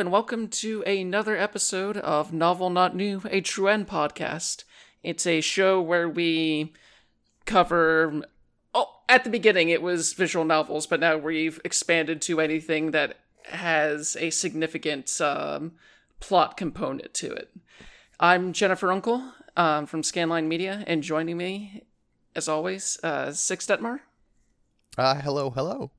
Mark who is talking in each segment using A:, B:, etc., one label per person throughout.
A: and welcome to another episode of Novel Not New, a True End podcast. It's a show where we cover. Oh, at the beginning it was visual novels, but now we've expanded to anything that has a significant um, plot component to it. I'm Jennifer Unkle um, from Scanline Media, and joining me, as always, uh, Six Dettmar
B: Uh, hello, hello.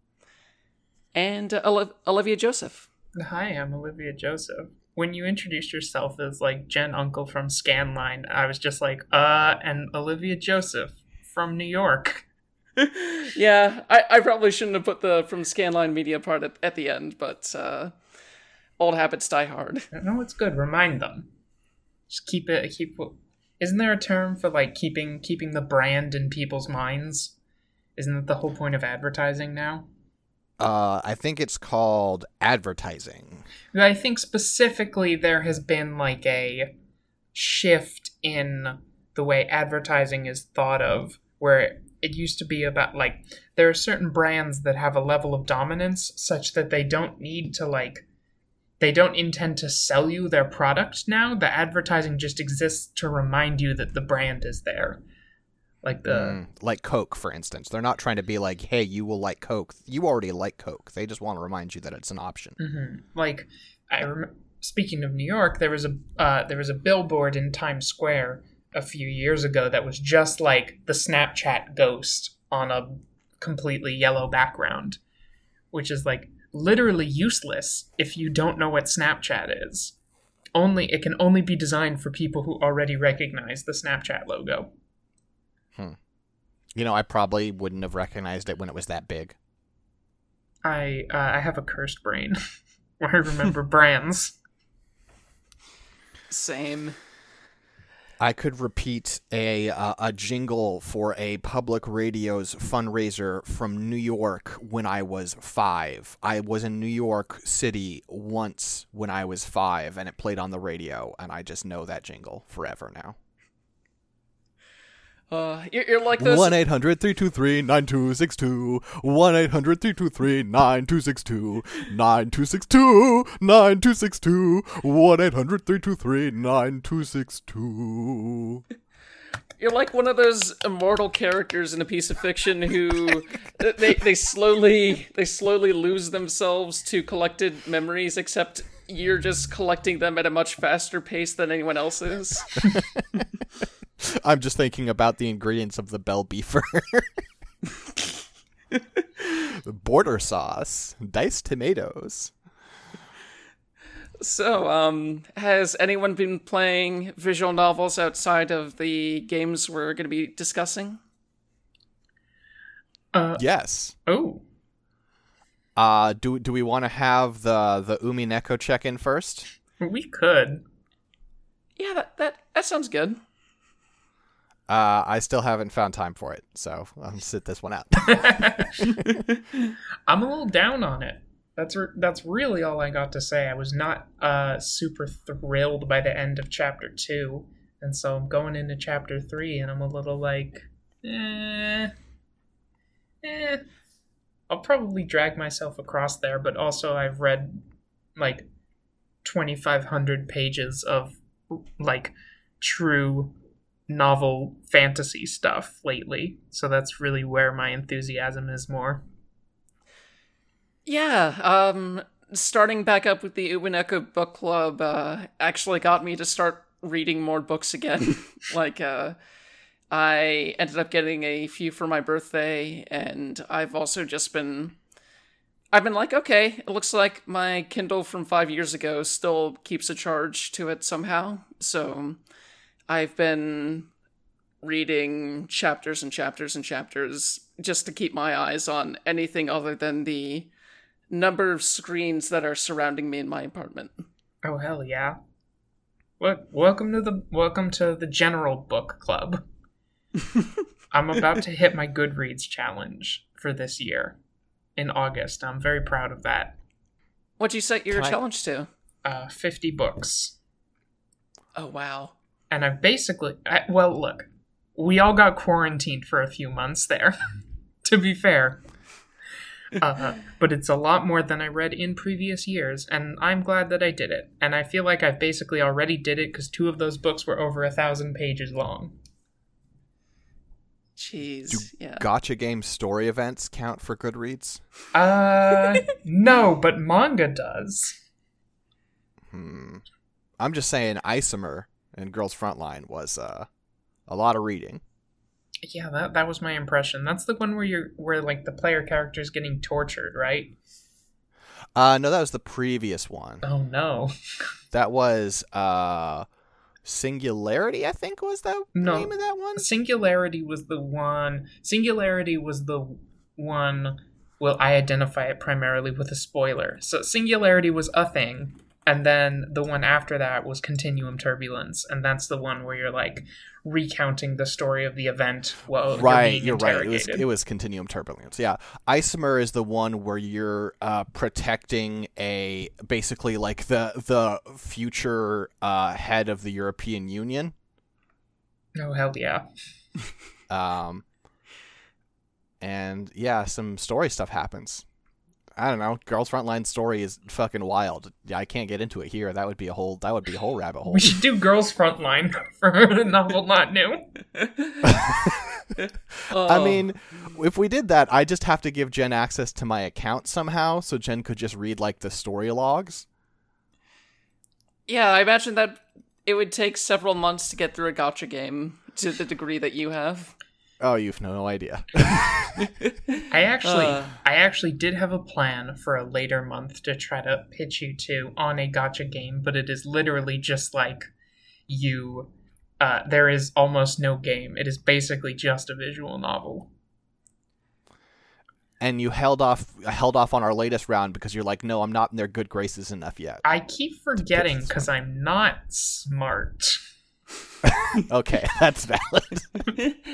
A: and uh, Olivia Joseph.
C: Hi, I'm Olivia Joseph. When you introduced yourself as like Jen Unkle from Scanline, I was just like, uh, and Olivia Joseph from New York.
A: yeah, I, I probably shouldn't have put the from Scanline Media part at, at the end, but uh, old habits die hard.
C: No, it's good. Remind them. Just keep it. Keep. Isn't there a term for like keeping keeping the brand in people's minds? Isn't that the whole point of advertising now?
B: Uh, I think it's called advertising.
C: I think specifically there has been like a shift in the way advertising is thought of, where it used to be about like there are certain brands that have a level of dominance such that they don't need to like they don't intend to sell you their product now. The advertising just exists to remind you that the brand is there. Like the
B: Mm, like Coke, for instance. They're not trying to be like, hey, you will like Coke. You already like Coke. They just want to remind you that it's an option.
C: hmm Like, I rem- speaking of New York, there was a uh, there was a billboard in Times Square a few years ago that was just like the Snapchat ghost on a completely yellow background, which is like literally useless if you don't know what Snapchat is. Only it can only be designed for people who already recognize the Snapchat logo.
B: You know, I probably wouldn't have recognized it when it was that big.
C: I uh, I have a cursed brain I remember brands.
A: Same.
B: I could repeat a uh, a jingle for a public radio's fundraiser from New York when I was five. I was in New York City once when I was five, and it played on the radio, and I just know that jingle forever now.
A: Uh, you're, you're like those.
B: 1 800 323 9262. 1 800 323 9262. 9262 9262. 1 800 323 9262.
A: You're like one of those immortal characters in a piece of fiction who they they slowly they slowly lose themselves to collected memories. Except you're just collecting them at a much faster pace than anyone else is.
B: I'm just thinking about the ingredients of the bell beefer. Border sauce, diced tomatoes.
A: So, um, has anyone been playing visual novels outside of the games we're going to be discussing?
C: Uh,
B: Yes.
C: oh,
B: Uh, do do we want to have the the Umineko check in first?
C: we could.
A: Yeah, that that that sounds good.
B: Uh, I still haven't found time for it, so I'll sit this one out.
C: I'm a little down on it. That's re- that's really all I got to say. I was not uh, super thrilled by the end of chapter two, and so I'm going into chapter three, and I'm a little like, eh, eh. I'll probably drag myself across there, but also I've read like 2,500 pages of like true novel fantasy stuff lately, so that's really where my enthusiasm is more.
A: Yeah, um, starting back up with the Umineko book club uh, actually got me to start reading more books again. like, uh, I ended up getting a few for my birthday, and I've also just been. I've been like, okay, it looks like my Kindle from five years ago still keeps a charge to it somehow. So I've been reading chapters and chapters and chapters just to keep my eyes on anything other than the number of screens that are surrounding me in my apartment.
C: Oh hell yeah! What? Welcome to the welcome to the general book club. I'm about to hit my Goodreads challenge for this year in August. I'm very proud of that.
A: What'd you set your
B: Can I-
A: challenge to?
C: Uh, 50 books.
A: Oh wow.
C: And I've basically, I, well, look, we all got quarantined for a few months there, to be fair. uh, but it's a lot more than I read in previous years, and I'm glad that I did it. And I feel like I've basically already did it because two of those books were over a thousand pages long.
A: Jeez,
B: Do
A: yeah.
B: Gacha game story events count for Goodreads?
C: Uh, no, but manga does.
B: Hmm. I'm just saying, Isomer and Girls Frontline was uh, a lot of reading.
C: Yeah, that that was my impression. That's the one where you're where like the player character is getting tortured, right?
B: Uh, no, that was the previous one.
C: Oh no.
B: That was uh, Singularity, I think was the
C: No.
B: name of that one.
C: Singularity was the one. Singularity was the one. Well, I identify it primarily with a spoiler. So Singularity was a thing, and then the one after that was Continuum Turbulence, and that's the one where you're like recounting the story of the event while
B: right,
C: you're, being
B: you're right. It was it was Continuum Turbulence. Yeah, Isomer is the one where you're uh, protecting a basically like the the future uh, head of the European Union.
C: oh hell yeah!
B: Um, and yeah, some story stuff happens. I don't know. Girls Frontline story is fucking wild. Yeah, I can't get into it here. That would be a whole. That would be a whole rabbit hole.
C: We should do Girls Frontline for a novel not new.
B: I
A: Oh.
B: mean, if we did that, I just have to give Jen access to my account somehow, so Jen could just read like the story logs.
A: yeah, I imagine that it would take several months to get through a gacha game to the degree that you have.
B: Oh, you've no idea.
C: I actually,
A: Uh.
C: I actually did have a plan for a later month to try to pitch you to on a gacha game, but it is literally just like you. Uh, there is almost no game. It is basically just a visual novel.
B: and you held off held off on our latest round because you're like, no, I'm not in their good graces enough yet.
C: I keep forgetting because I'm not smart.
B: okay, that's valid.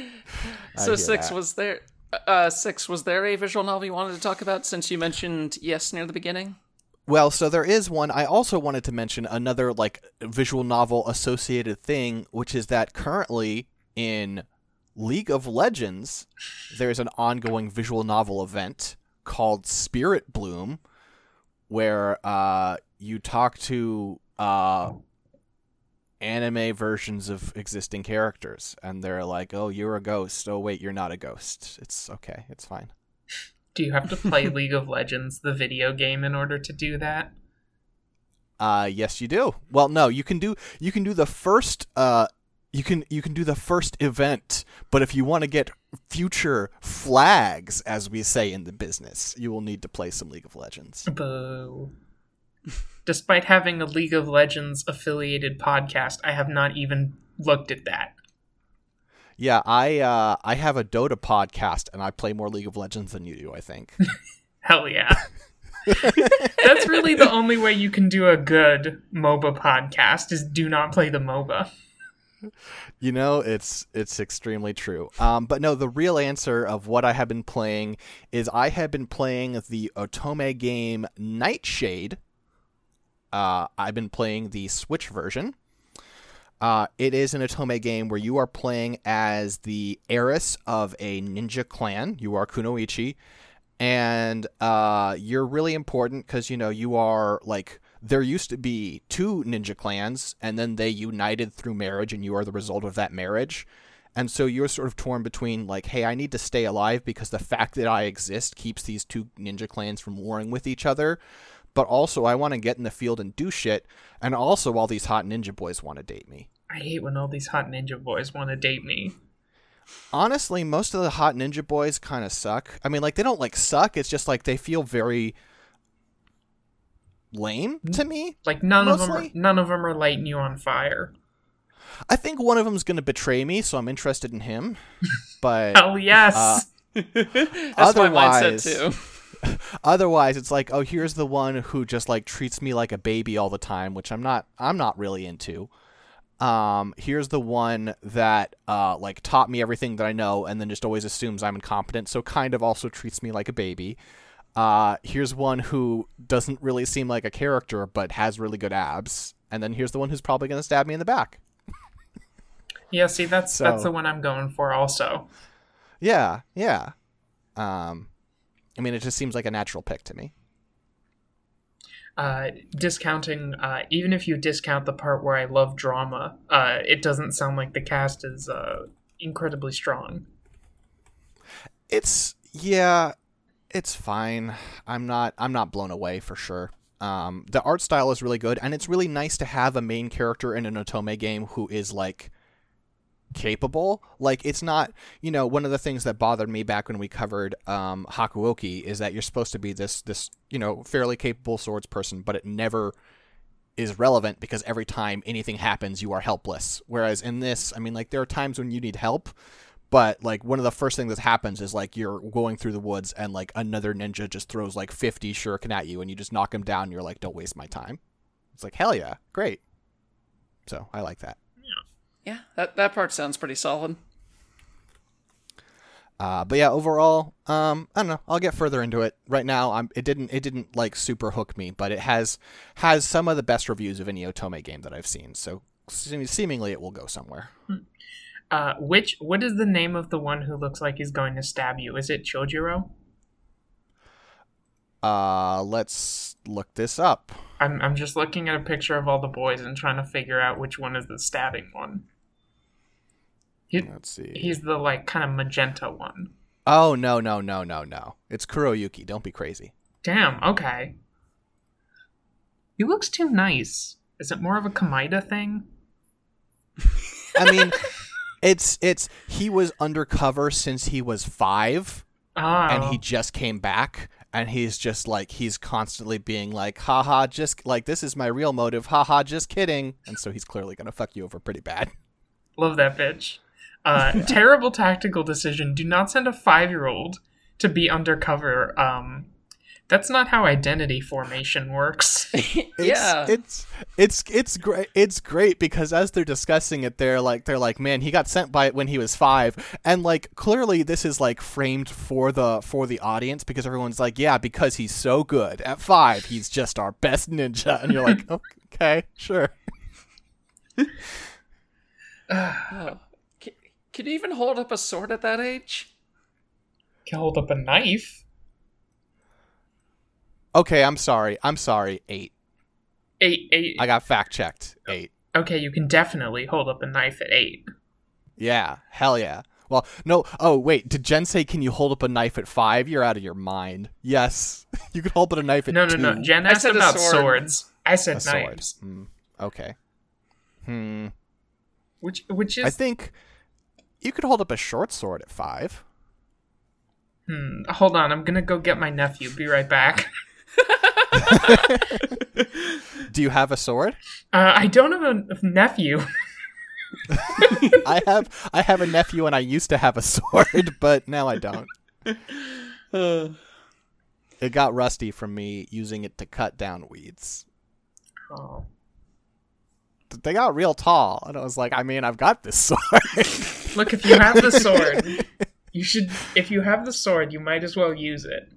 A: So six
B: that.
A: was there. Uh, six was there a visual novel you wanted to talk about since you mentioned yes near the beginning?
B: Well, so there is one. I also wanted to mention another like visual novel associated thing, which is that currently in League of Legends, there's an ongoing visual novel event called Spirit Bloom, where uh, you talk to uh, anime versions of existing characters, and they're like, "Oh, you're a ghost. Oh, wait, you're not a ghost. It's okay. It's fine."
C: Do you have to play League of Legends, the video game, in order to do that?
B: Uh yes you do. Well no, you can do you can do the first uh you can you can do the first event, but if you want to get future flags as we say in the business, you will need to play some League of Legends.
C: Boo. Despite having a League of Legends affiliated podcast, I have not even looked at that.
B: Yeah, I uh I have a Dota podcast and I play more League of Legends than you do, I think.
C: Hell yeah. That's really the only way you can do a good MOBA podcast is do not play the MOBA.
B: You know, it's it's extremely true. Um, but no, the real answer of what I have been playing is I have been playing the Otome game Nightshade. Uh, I've been playing the Switch version. Uh, it is an Otome game where you are playing as the heiress of a ninja clan. You are Kunoichi, and uh, you're really important because you know you are like there used to be two ninja clans, and then they united through marriage, and you are the result of that marriage. And so you're sort of torn between like, hey, I need to stay alive because the fact that I exist keeps these two ninja clans from warring with each other. But also, I want to get in the field and do shit. And also, all these hot ninja boys want to date me.
C: I hate when all these hot ninja boys want to date me.
B: honestly, most of the hot ninja boys kind of suck. I mean, like they don't like suck. It's just like they feel very lame to me.
C: Like none of them are, none of them are lighting you on fire.
B: I think one of them's gonna betray me, so I'm interested in him. But
C: Hell yes.
B: Uh,
A: That's my mindset too.
B: otherwise, it's like, oh, here's the one who just like treats me like a baby all the time, which I'm not. I'm not really into. Um, here's the one that uh like taught me everything that I know, and then just always assumes I'm incompetent, so kind of also treats me like a baby. Uh, here's one who doesn't really seem like a character, but has really good abs. And then here's the one who's probably gonna stab me in the back.
C: yeah, see that's
B: so-
C: that's the one I'm going for also.
B: Yeah, yeah. Um, I mean, it just seems like a natural pick to me.
C: Uh, discounting, uh, even if you discount the part where I love drama, uh, it doesn't sound like the cast is uh, incredibly strong.
B: It's yeah, it's fine. I'm not I'm not blown away for sure. Um, the art style is really good, and it's really nice to have a main character in an Otome game who is like capable. Like it's not, you know, one of the things that bothered me back when we covered um, Hakuoki is that you're supposed to be this this you know fairly capable swords person, but it never is relevant because every time anything happens, you are helpless. Whereas in this, I mean, like there are times when you need help, but like one of the first things that happens is like you're going through the woods and like another ninja just throws like 50 shuriken at you and you just knock him down. And you're like, don't waste my time. It's like hell yeah, great. So I like that.
A: Yeah, that that part sounds pretty solid.
B: Uh, but yeah, overall, um, I don't know. I'll get further into it. Right now, I'm. It didn't. It didn't like super hook me, but it has has some of the best reviews of any Otome game that I've seen. So seemingly, it will go somewhere.
C: Uh, which what is the name of the one who looks like he's going to stab you? Is it Chojiro?
B: Uh, let's look this up.
C: I'm I'm just looking at a picture of all the boys and trying to figure out which one is the stabbing one. He,
B: Let's see.
C: He's the like kind of magenta one.
B: Oh no no no no no! It's Kuroyuki. Don't be crazy.
C: Damn. Okay. He looks too nice. Is it more of a Kamaida thing?
B: I mean, it's it's he was undercover since he was five,
C: Oh.
B: and he oh. just came back, and he's just like he's constantly being like, haha, just like this is my real motive, haha, just kidding, and so he's clearly gonna fuck you over pretty bad.
C: love that bitch. Uh, terrible tactical decision. Do not send a five-year-old to be undercover. Um, that's not how identity formation works.
B: It's,
A: yeah.
B: it's it's it's great. It's great because as they're discussing it, they're like they're like, man, he got sent by it when he was five, and like clearly this is like framed for the for the audience because everyone's like, yeah, because he's so good at five, he's just our best ninja, and you're like, okay, sure.
A: Oh. Can, can you even hold up a sword at that age?
C: Can hold up a knife.
B: Okay, I'm sorry. I'm sorry. Eight.
C: Eight, eight.
B: I got fact checked. Eight.
C: okay, you can definitely hold up a knife at eight.
B: Yeah. Hell yeah. Well, no. Oh, wait. Did Jen say, "Can you hold up a knife at five? You're out of your mind. Yes, you can hold up a knife at
C: No, no,
B: two.
C: no. Jen
A: I said a
C: about
A: sword.
C: swords. I said
B: a sword.
C: knives.
B: Hmm. Okay. Hmm.
C: Which, which is
B: I think you could hold up a short sword at five.
C: Hmm, hold on, I'm gonna go get my nephew. Be right back.
B: Do you have a sword?
C: Uh, I don't have a nephew.
B: I have. I have a nephew, and I used to have a sword, but now I don't. It got rusty from me using it to cut down weeds.
C: Oh.
B: They got real tall, and I was like, I mean, I've got this sword.
C: Look, if you have the sword, you should. If you have the sword, you might as well use it.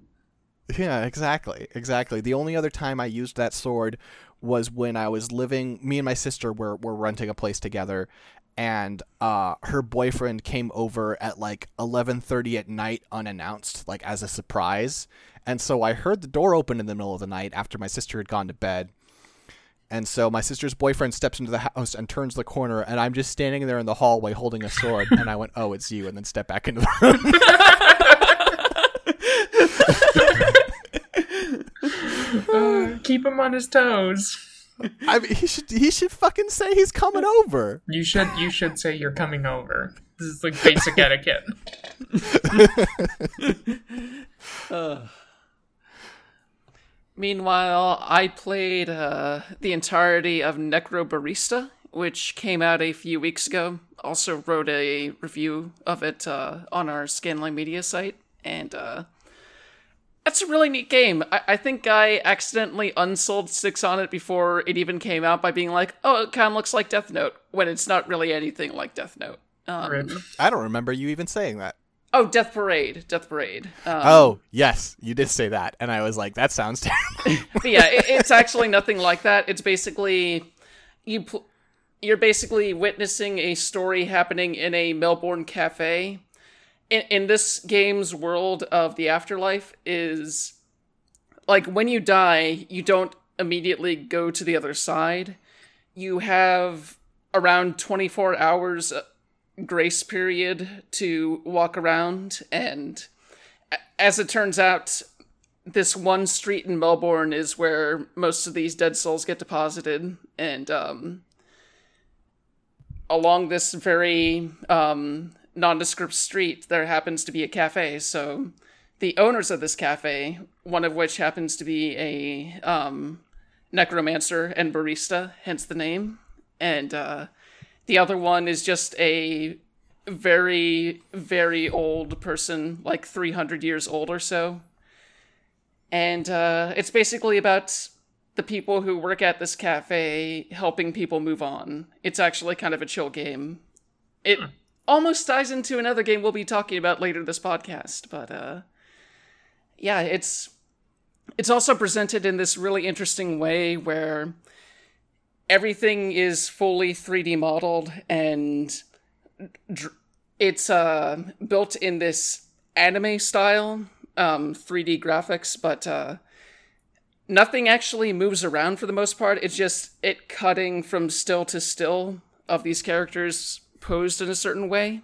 B: Yeah, exactly. Exactly. The only other time I used that sword was when I was living me and my sister were were renting a place together and uh her boyfriend came over at like 11:30 at night unannounced like as a surprise. And so I heard the door open in the middle of the night after my sister had gone to bed. And so my sister's boyfriend steps into the house and turns the corner, and I'm just standing there in the hallway holding a sword. and I went, "Oh, it's you!" and then step back into the room.
C: Uh, keep him on his toes.
B: I mean, he should he should fucking say he's coming over.
C: You should. You should say you're coming over. This is like basic etiquette.
A: Meanwhile, I played uh, the entirety of Necrobarista, which came out a few weeks ago. Also wrote a review of it uh, on our Scanline Media site, and uh, that's a really neat game. I-, I think I accidentally unsold six on it before it even came out by being like, "Oh, it kind of looks like Death Note," when it's not really anything like Death Note. Um,
B: I don't remember you even saying that.
A: Oh, Death Parade, Death Parade. Um,
B: Oh, yes, you did say that. And I was like, that sounds terrible.
A: Yeah, it, it's actually nothing like that. It's basically you pl- you're basically witnessing a story happening in a Melbourne cafe, in, in this game's world of the afterlife is like when you die, you don't immediately go to the other side. You have around 24 hours grace period to walk around. And as it turns out this one street in Melbourne is where most of these dead souls get deposited. And um along this very um nondescript street there happens to be a cafe. So the owners of this cafe one of which happens to be a um necromancer and barista hence the name. And uh the other one is just a very, very old person, like 300 years old or so. And uh, it's basically about the people who work at this cafe helping people move on. It's actually kind of a chill game. It almost ties into another game we'll be talking about later this podcast, but uh, yeah, it's it's also presented in this really interesting way where everything is fully 3D modeled and dr- it's uh, built in this anime style um, 3D graphics, but uh, nothing actually moves around for the most part. It's just it cutting from still to still of these characters posed in a certain way.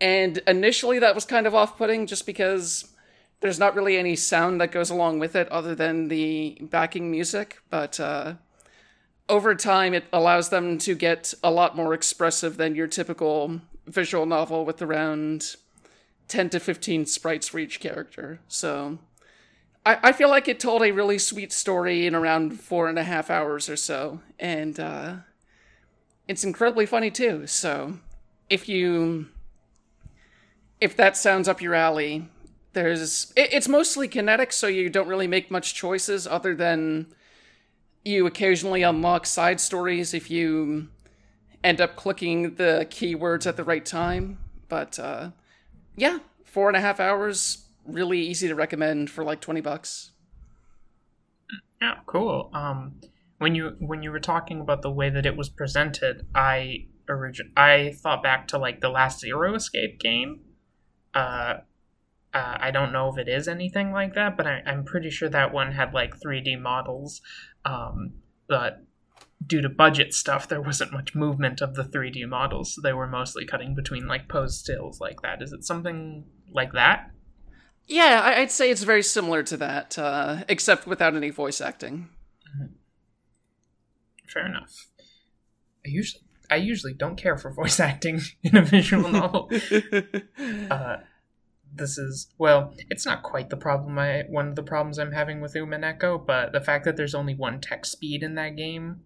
A: And initially that was kind of off putting just because there's not really any sound that goes along with it other than the backing music, but uh, over time, it allows them to get a lot more expressive than your typical visual novel with around 10 to 15 sprites for each character. So I, I feel like it told a really sweet story in around four and a half hours or so. And uh, it's incredibly funny too. So if you. If that sounds up your alley, there's. It, it's mostly kinetic, so you don't really make much choices other than you occasionally unlock side stories if you end up clicking the keywords at the right time. But uh, yeah, four and a half hours, really easy to recommend for like twenty bucks.
C: Yeah, cool. Um, when you when you were talking about the way that it was presented, I origin I thought back to like the last Zero Escape game. Uh, uh, I don't know if it is anything like that, but I, am pretty sure that one had like 3D models. Um, but due to budget stuff, there wasn't much movement of the 3D models. So they were mostly cutting between like pose stills like that. Is it something like that?
A: Yeah, I'd say it's very similar to that, uh, except without any voice acting.
C: Mm-hmm. Fair enough. I usually I usually don't care for voice acting in a visual novel. uh, this is well, it's not quite the problem I one of the problems I'm having with Umineko, but the fact that there's only one text speed in that game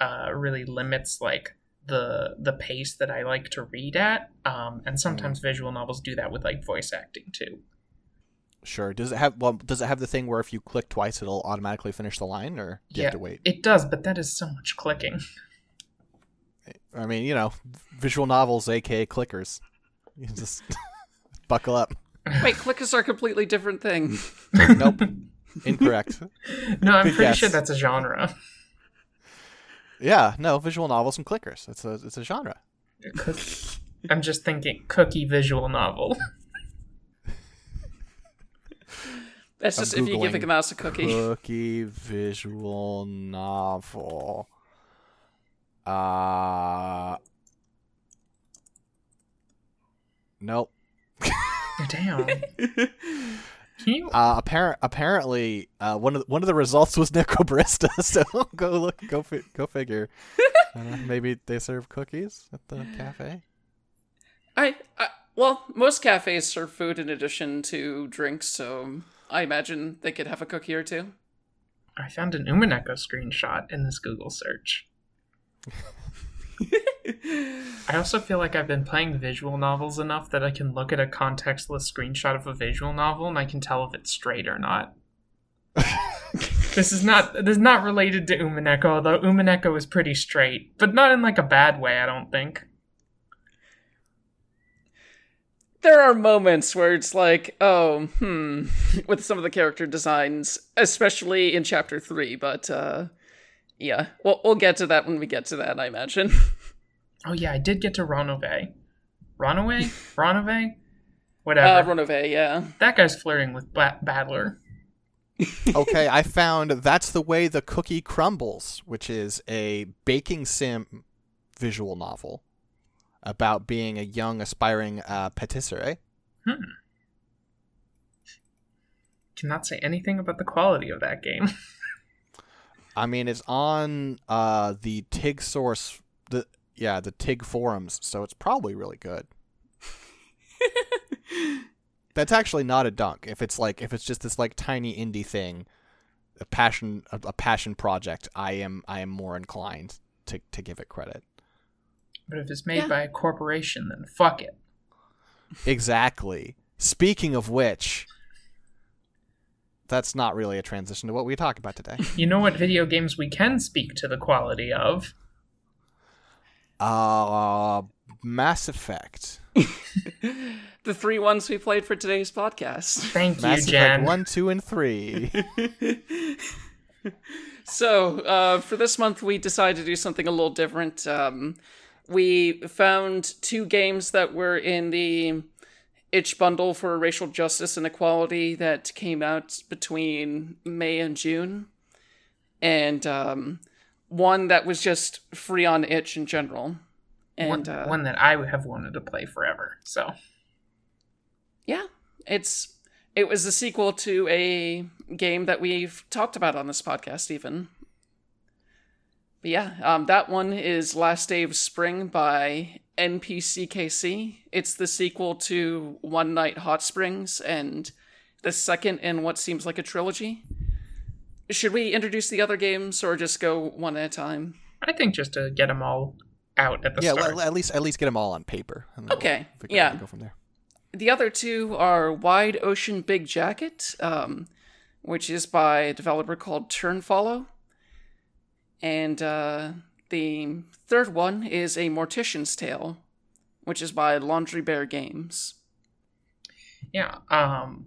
C: uh, really limits like the the pace that I like to read at. Um, and sometimes mm. visual novels do that with like voice acting too.
B: Sure. Does it have well? Does it have the thing where if you click twice, it'll automatically finish the line, or do
C: yeah,
B: you have to wait?
C: It does, but that is so much clicking.
B: I mean, you know, visual novels, aka clickers. You just buckle up.
A: Wait, clickers are a completely different thing.
B: nope. Incorrect.
C: No, I'm Good pretty guess. sure that's a genre.
B: Yeah, no, visual novels and clickers. It's a it's a genre.
C: I'm just thinking cookie visual novel.
A: That's just if you give a mouse a cookie.
B: Cookie visual novel. Uh Nope.
C: Damn.
B: You... Uh, apparent, apparently, uh, one of the, one of the results was Necrobarista. So go look, go fi- go figure. uh, maybe they serve cookies at the cafe.
A: I, I well, most cafes serve food in addition to drinks, so I imagine they could have a cookie or two.
C: I found an Umineko screenshot in this Google search. I also feel like I've been playing visual novels enough that I can look at a contextless screenshot of a visual novel and I can tell if it's straight or not. this is not this is not related to Umineko, although Umineko is pretty straight, but not in like a bad way, I don't think.
A: There are moments where it's like, oh, hmm, with some of the character designs, especially in chapter three, but uh yeah, we'll we'll get to that when we get to that, I imagine.
C: Oh yeah, I did get to Ronove. Ronove? Ronove? whatever.
A: Uh, Renove, yeah.
C: that guy's flirting with ba- Battler.
B: okay, I found That's the Way the Cookie Crumbles, which is a baking sim visual novel about being a young aspiring uh, patisserie.
C: Hmm. Cannot say anything about the quality of that game.
B: I mean, it's on uh, the TIG source, the yeah, the TIG forums, so it's probably really good. That's actually not a dunk. If it's like if it's just this like tiny indie thing, a passion a, a passion project, I am I am more inclined to to give it credit.
C: But if it's made
A: Yeah.
C: by a corporation, then fuck it.
B: Exactly. Speaking of which, that's not really a transition to what we talk about today.
C: You know what video games we can speak to the quality of?
B: Uh, Mass Effect.
A: The three ones we played for today's podcast.
C: Thank
B: Mass
C: you, Jen.
B: Effect 1, 2, and 3.
A: So, uh, for this month, we decided to do something a little different. Um, we found two games that were in the itch bundle for racial justice and equality that came out between May and June, and um, one that was just free on itch in general. And
C: one,
A: uh,
C: one that I have wanted to play forever. So
A: yeah, it's it was a sequel to a game that we've talked about on this podcast, even. But yeah, um, that one is Last Day of Spring by NPCKC. It's the sequel to One Night Hot Springs and the second in what seems like a trilogy. Should we introduce the other games or just go one at a time?
C: I think just to get them all out at the
B: yeah,
C: start.
B: Yeah, at least at least get them all on paper. and then
A: Okay,
B: we'll
A: yeah.
B: Go from there.
A: The other two are Wide Ocean Big Jacket, um, which is by a developer called Turnfollow. And uh, the third one is A Mortician's Tale, which is by Laundry Bear Games.
C: Yeah. Um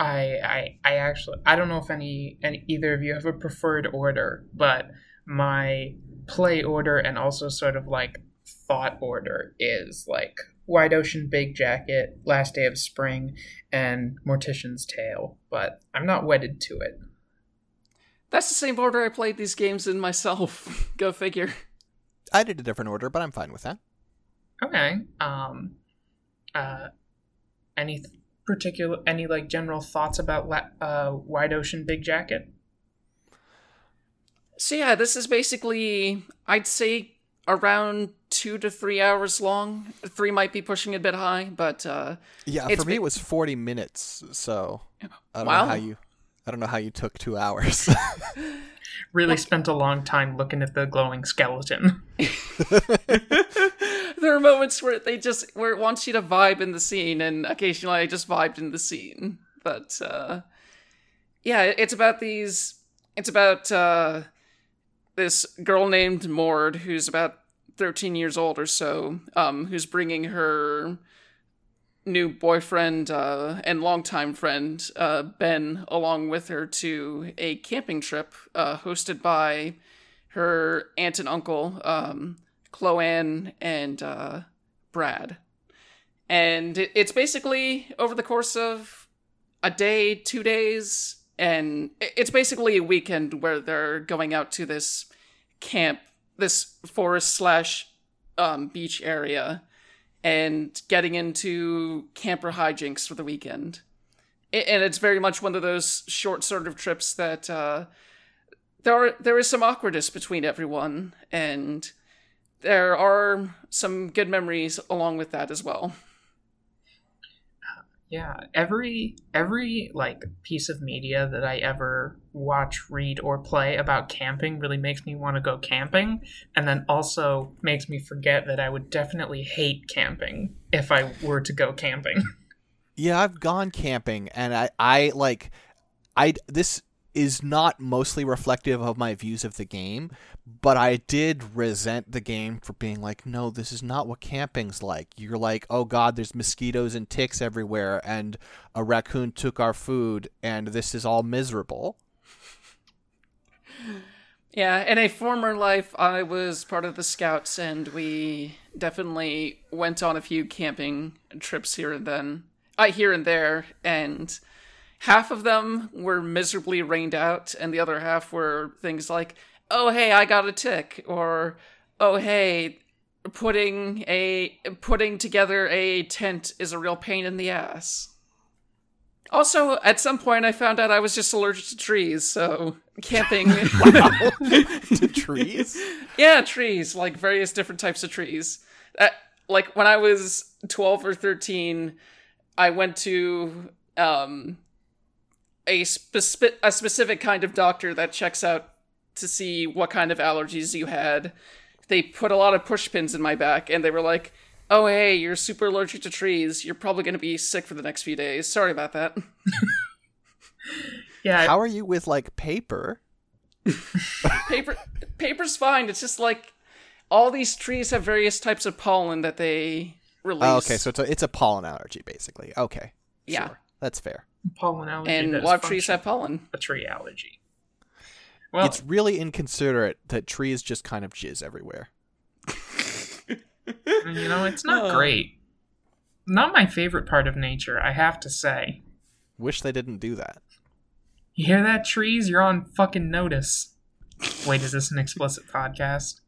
C: I I I actually I don't know if any any either of you have a preferred order, but my play order and also sort of like thought order is like Wide Ocean Big Jacket, Last Day of Spring, and Mortician's Tale, but I'm not wedded to it.
A: That's the same order I played these games in myself. Go figure.
B: I did a different order, but I'm fine with that.
C: Okay. Um uh any th- particular any like general thoughts about uh Wide Ocean Big Jacket?
A: So yeah, this is basically I'd say around two to three hours long. Three might be pushing it a bit high, but uh,
B: Yeah, for me it was 40 minutes, so I don't
A: Wow.
B: know how you I don't know how you took 2 hours.
C: Really spent a long time looking at the glowing skeleton.
A: there are moments where they just where it wants you to vibe in the scene, and occasionally I just vibed in the scene. But uh, yeah, it's about these. It's about uh, this girl named Mord who's about thirteen years old or so, um, who's bringing her new boyfriend uh, and longtime friend uh, Ben along with her to a camping trip uh, hosted by her aunt and uncle, um, Chloanne and uh, Brad. And it, it's basically over the course of a day, two days, and it's basically a weekend where they're going out to this camp, this forest slash um, beach area, and getting into camper hijinks for the weekend. And it's very much one of those short sort of trips that uh, there are there is some awkwardness between everyone, and there are some good memories along with that as well.
C: Yeah, every every like piece of media that I ever watch, read, or play about camping really makes me want to go camping, and then also makes me forget that I would definitely hate camping if I were to go camping.
B: Yeah, I've gone camping and I I like I this is not mostly reflective of my views of the game, but I did resent the game for being like, no, this is not what camping's like. You're like, oh god, there's mosquitoes and ticks everywhere and a raccoon took our food and this is all miserable.
A: Yeah, in a former life, I was part of the Scouts, and we definitely went on a few camping trips here and then. I here and there, and half of them were miserably rained out, and the other half were things like, "Oh hey, I got a tick," or "Oh hey, putting a putting together a tent is a real pain in the ass." Also, at some point, I found out I was just allergic to trees, so camping.
B: to trees.
A: yeah, trees, like various different types of trees. Uh, like when I was 12 or 13, I went to um, a, speci- a specific kind of doctor that checks out to see what kind of allergies you had. They put a lot of push pins in my back, and they were like, oh hey you're super allergic to trees you're probably going to be sick for the next few days sorry about that
C: Yeah,
B: How are you with like paper?
A: paper paper's fine it's just like all these trees have various types of pollen that they release
B: Oh, okay, so it's a, it's a pollen allergy, basically. Okay,
A: Yeah.
B: sure. that's fair.
C: Pollen allergy.
A: and
C: does
A: a trees have pollen
C: a tree allergy. Well,
B: it's really inconsiderate that trees just kind of jizz everywhere.
C: you know, it's not
A: Oh.
C: great. Not my favorite part of nature, I have to say.
B: Wish they didn't do that.
C: You hear that, trees? You're on fucking notice. Wait, is this an explicit podcast?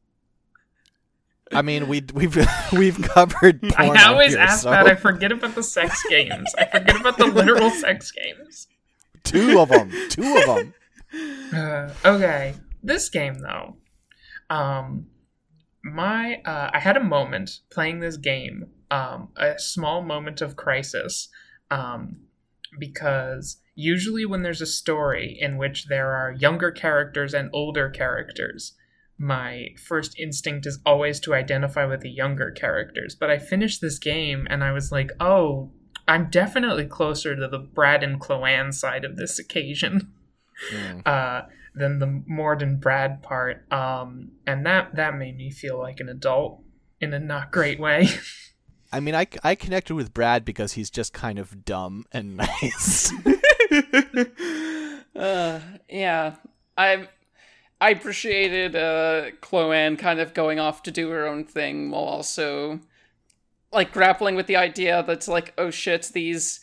B: I mean, we we've we've covered. Porn
C: I always
B: here,
C: ask
B: so
C: that. I forget about the sex games. I forget about the literal sex games.
B: two of them. Two of them.
C: Uh, okay, this game though, um, my uh, I had a moment playing this game, um, a small moment of crisis, um, because usually when there's a story in which there are younger characters and older characters, my first instinct is always to identify with the younger characters. But I finished this game and I was like, oh. I'm definitely closer to the Brad and Chloanne side of this occasion
B: Mm.
C: uh, than the Mord and Brad part, um, and that that made me feel like an adult in a not great way.
B: I mean, I, I connected with Brad because he's just kind of dumb and nice.
A: uh, yeah i i appreciated uh chloanne kind of going off to do her own thing while also like grappling with the idea that's like oh shit these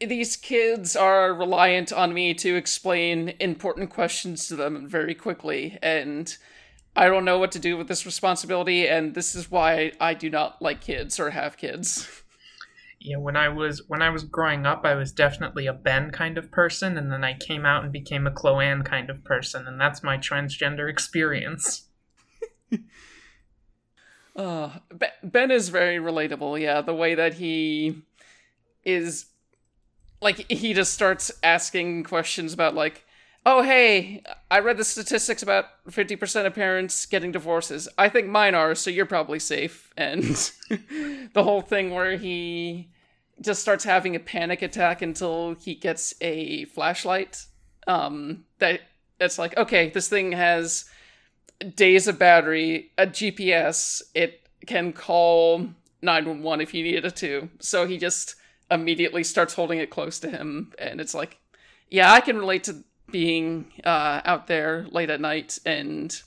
A: these kids are reliant on me to explain important questions to them very quickly. And i don't know what to do with this responsibility and this is why i do not like kids or have kids
C: yeah, when I was when I was growing up, I was definitely a Ben kind of person, and then I came out and became a Chloanne kind of person, and that's my transgender experience.
A: Uh, Ben is very relatable. Yeah, the way that he is, like, he just starts asking questions about, like, oh, hey, I read the statistics about 50% of parents getting divorces. I think mine are, so you're probably safe. And the whole thing where he just starts having a panic attack until he gets a flashlight. Um, that it's like, okay, this thing has days of battery, a GPS, it can call 911 if you needed it to. So he just immediately starts holding it close to him. And it's like, yeah, I can relate to being uh, out there late at night and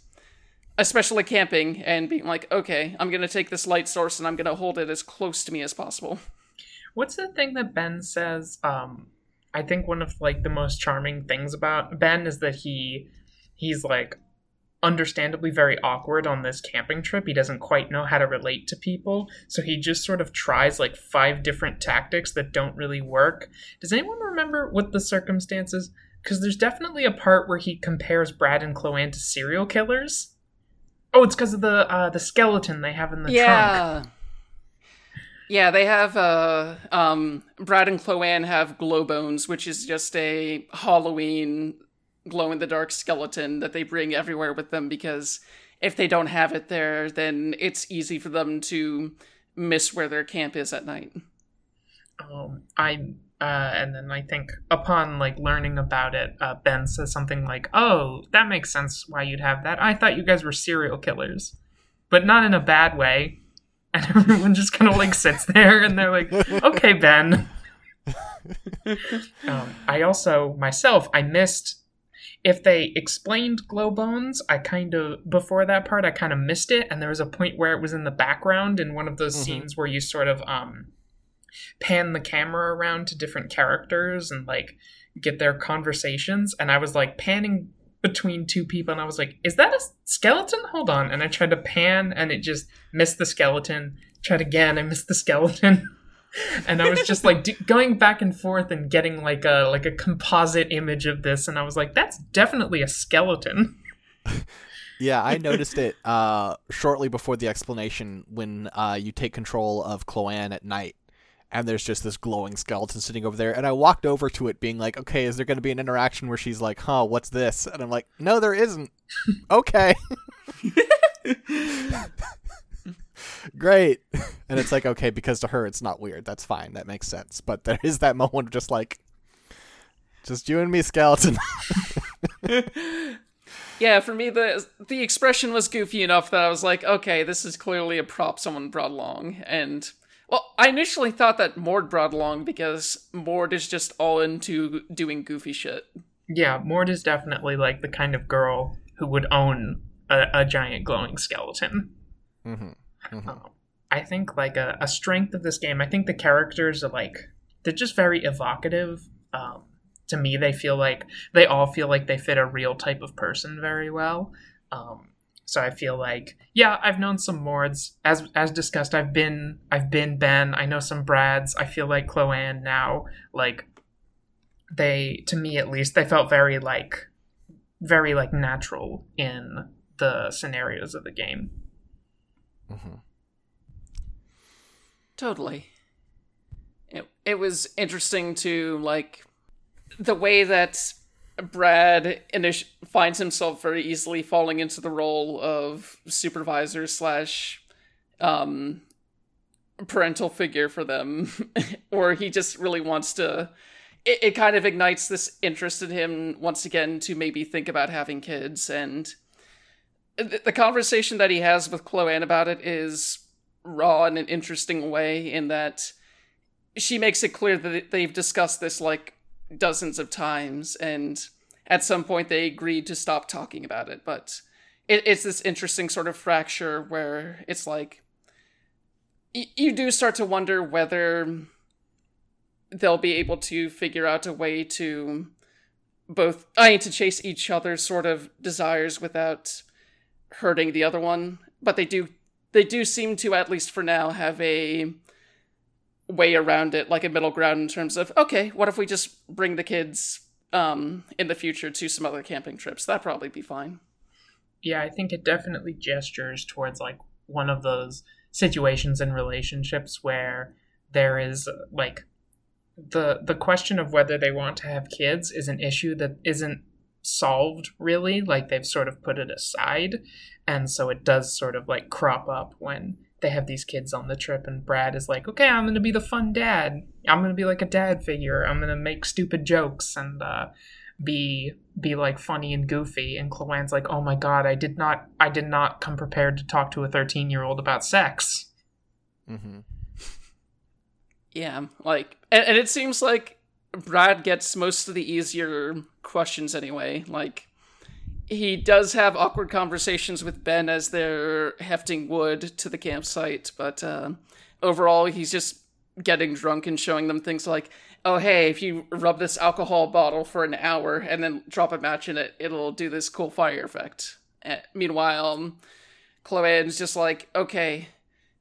A: especially camping and being like, okay, I'm going to take this light source and I'm going to hold it as close to me as possible.
C: What's the thing that Ben says? Um, I think one of like the most charming things about Ben is that he he's like understandably very awkward on this camping trip. He doesn't quite know how to relate to people, so he just sort of tries like five different tactics that don't really work. Does anyone remember what the circumstances? Because there's definitely a part where he compares Brad and Chloanne to serial killers. Oh, it's because of the uh, the skeleton they have in the trunk.
A: Yeah, they have uh um Brad and Chloanne have glow bones, which is just a Halloween glow in the dark skeleton that they bring everywhere with them because if they don't have it there, then it's easy for them to miss where their camp is at night.
C: um, I uh, and then I think upon like learning about it, uh, Ben says something like, "Oh, that makes sense why you'd have that. I thought you guys were serial killers, but not in a bad way." And everyone just kind of like sits there and they're like, "Okay, Ben." um, I also myself I missed if they explained glow bones. I kind of before that part I kind of missed it, and there was a point where it was in the background in one of those
B: Mhm.
C: scenes where you sort of um pan the camera around to different characters and like get their conversations and I was like panning between two people and I was like, is that a skeleton? Hold on. And I tried to pan and it just missed the skeleton. Tried again, I missed the skeleton. and I was just like d- going back and forth and getting like a like a composite image of this and I was like, that's definitely a skeleton.
B: Yeah, I noticed it uh, shortly before the explanation when uh, you take control of Cloanne at night, and there's just this glowing skeleton sitting over there. And I walked over to it, being like, "Okay, is there going to be an interaction where she's like, huh, what's this?" And I'm like, "No, there isn't." okay. Great. And it's like, okay, because to her it's not weird. That's fine. That makes sense. But there is that moment of just like, just you and me, skeleton.
A: yeah, for me the the expression was goofy enough that I was like, okay, this is clearly a prop someone brought along. And well, I initially thought that Mord brought along because Mord is just all into doing goofy shit.
C: Yeah, Mord is definitely like the kind of girl who would own a, a giant glowing skeleton.
B: mm-hmm. Mm-hmm.
C: Um, I think like a, a strength of this game. I think the characters are like they're just very evocative. Um, to me, they feel like they all feel like they fit a real type of person very well. Um, so I feel like yeah, I've known some Mords as as discussed. I've been I've been Ben. I know some Brads. I feel like Cloanne now. Like they to me at least they felt very like very like natural in the scenarios of the game.
B: Mm-hmm.
A: Totally. It it was interesting to like the way that Brad finds himself very easily falling into the role of supervisor slash um parental figure for them. Or he just really wants to it, it kind of ignites this interest in him once again to maybe think about having kids. And the, the conversation that he has with Cloanne about it is raw in an interesting way in that she makes it clear that they've discussed this like dozens of times and at some point they agreed to stop talking about it. But it, it's this interesting sort of fracture where it's like y- you do start to wonder whether they'll be able to figure out a way to both i mean to chase each other's sort of desires without hurting the other one. But they do they do seem to at least for now have a way around it like a middle ground in terms of okay what if we just bring the kids um in the future to some other camping trips? That'd probably be fine.
C: Yeah i think it definitely gestures towards like one of those situations in relationships where there is like the the question of whether they want to have kids is an issue that isn't solved really. Like they've sort of put it aside. And so it does sort of like crop up when they have these kids on the trip and brad is like okay i'm gonna be the fun dad. I'm gonna be like a dad figure. I'm gonna make stupid jokes and uh, be be like funny and goofy. And Cloanne's like oh my god i did not i did not come prepared to talk to a 13 year old about sex.
B: Mm-hmm.
A: yeah like and, and it seems like brad gets most of the easier questions anyway like he does have awkward conversations with Ben as they're hefting wood to the campsite, but uh, overall, he's just getting drunk and showing them things like, oh, hey, if you rub this alcohol bottle for an hour and then drop a match in it, it'll do this cool fire effect. Uh, meanwhile, Cloanne's just like, okay,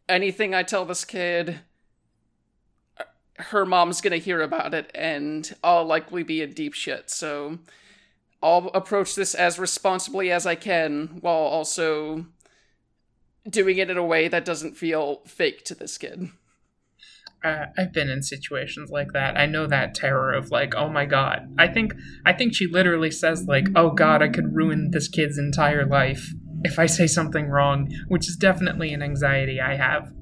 A: anything I tell this kid, her mom's gonna hear about it and I'll likely be in deep shit, so I'll approach this as responsibly as I can while also doing it in a way that doesn't feel fake to this kid.
C: Uh, I've been in situations like that. I know that terror of like, oh my god. I think I think she literally says like, oh god, I could ruin this kid's entire life if I say something wrong, which is definitely an anxiety I have.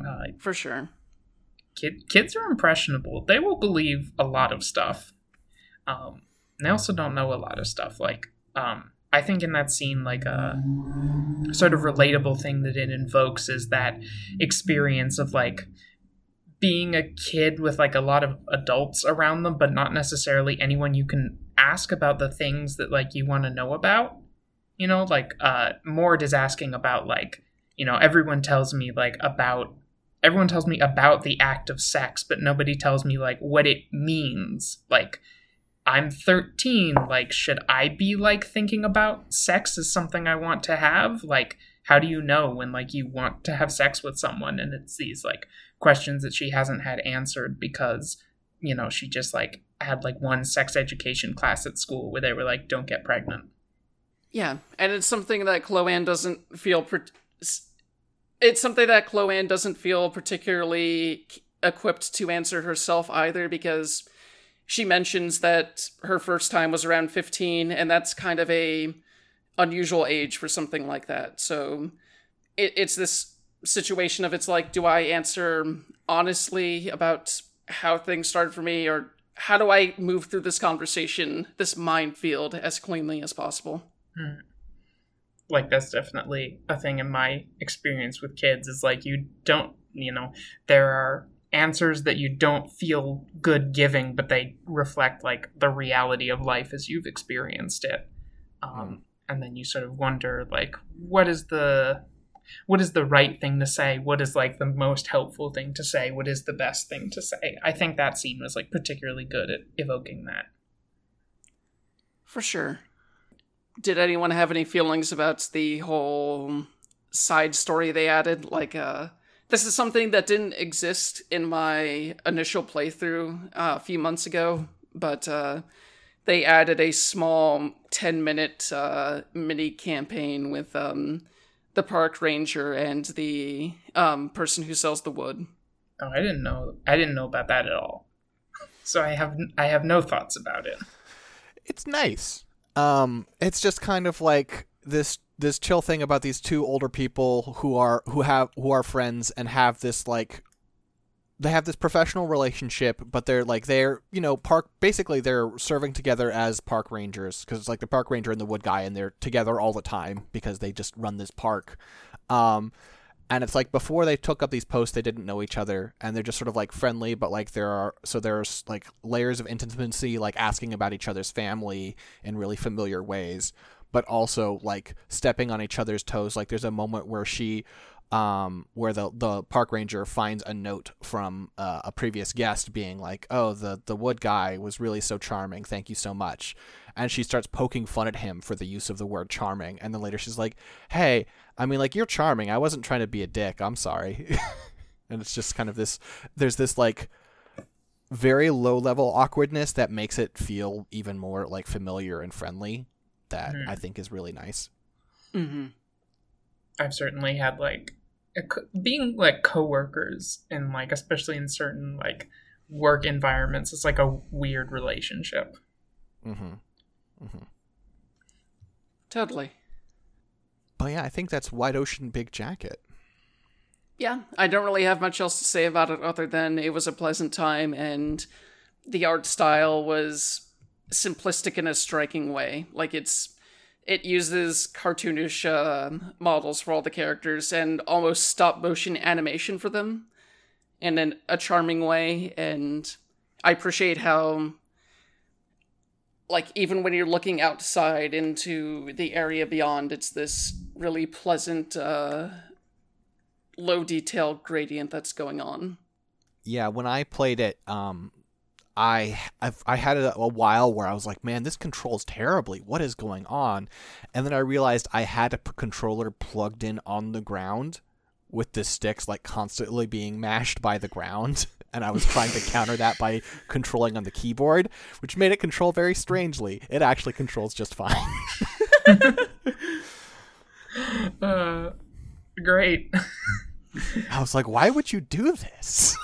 C: Uh,
A: For sure.
C: kid, kids are impressionable. They will believe a lot of stuff. Um, they also don't know a lot of stuff. Like, um, I think in that scene, like a sort of relatable thing that it invokes is that experience of like being a kid with like a lot of adults around them, but not necessarily anyone you can ask about the things that like you want to know about. You know, like uh, Mord is asking about like you know everyone tells me like about everyone tells me about the act of sex, but nobody tells me like what it means. Like I'm 13, like should I be like thinking about sex as something I want to have? Like how do you know when like you want to have sex with someone and it's these like questions that she hasn't had answered because you know she just like had like one sex education class at school where they were like don't get pregnant
A: yeah and it's something that chloanne doesn't feel it's something that chloanne doesn't feel particularly equipped to answer herself either because she mentions that her first time was around 15 and that's kind of a unusual age for something like that. So it, it's this situation of it's like, do I answer honestly about how things started for me, or how do I move through this conversation, this minefield, as cleanly as possible?
C: Hmm. Like that's definitely a thing in my experience with kids. Is like you don't, you know, there are answers that you don't feel good giving, but they reflect like the reality of life as you've experienced it. Um, mm and then you sort of wonder like what is the what is the right thing to say? What is like the most helpful thing to say? What is the best thing to say? I think that scene was like particularly good at evoking that.
A: For sure. Did anyone have any feelings about the whole side story they added? Like uh this is something that didn't exist in my initial playthrough uh, a few months ago but uh they added a small 10 minute uh, mini campaign with um, the park ranger and the um, person who sells the wood.
C: Oh, I didn't know. I didn't know about that at all. So I have I have no thoughts about it.
B: It's nice. Um, it's just kind of like this this chill thing about these two older people who are who have who are friends and have this like they have this professional relationship, but they're like they're you know park basically they're serving together as park rangers because it's like the park ranger and the wood guy, and they're together all the time because they just run this park. Um, and it's like before they took up these posts, they didn't know each other, and they're just sort of like friendly, but like there are so there's like layers of intimacy, like asking about each other's family in really familiar ways, but also like stepping on each other's toes. Like there's a moment where she um, where the the park ranger finds a note from uh, a previous guest being like, "Oh, the the wood guy was really so charming. Thank you so much." And she starts poking fun at him for the use of the word charming. And then later she's like, "Hey, I mean, like you're charming. I wasn't trying to be a dick. I'm sorry." and it's just kind of this. There's this like very low level awkwardness that makes it feel even more like familiar and friendly. That mm-hmm. I think is really nice.
A: Mm-hmm.
C: I've certainly had like being like coworkers and like especially in certain like work environments it's like a weird relationship
B: mm-hmm mm-hmm
A: totally
B: but yeah i think that's white ocean big jacket
A: yeah i don't really have much else to say about it other than it was a pleasant time and the art style was simplistic in a striking way like it's it uses cartoonish uh, models for all the characters and almost stop motion animation for them in an, a charming way. And I appreciate how, like, even when you're looking outside into the area beyond, it's this really pleasant, uh, low detail gradient that's going on.
B: Yeah, when I played it, um, I I've, i had a, a, while where I was like, man, this controls terribly. What is going on? And then I realized I had a p- controller plugged in on the ground with the sticks like constantly being mashed by the ground. And I was trying to counter that by controlling on the keyboard, which made it control very strangely. It actually controls just fine.
C: uh, great.
B: I was like, why would you do this?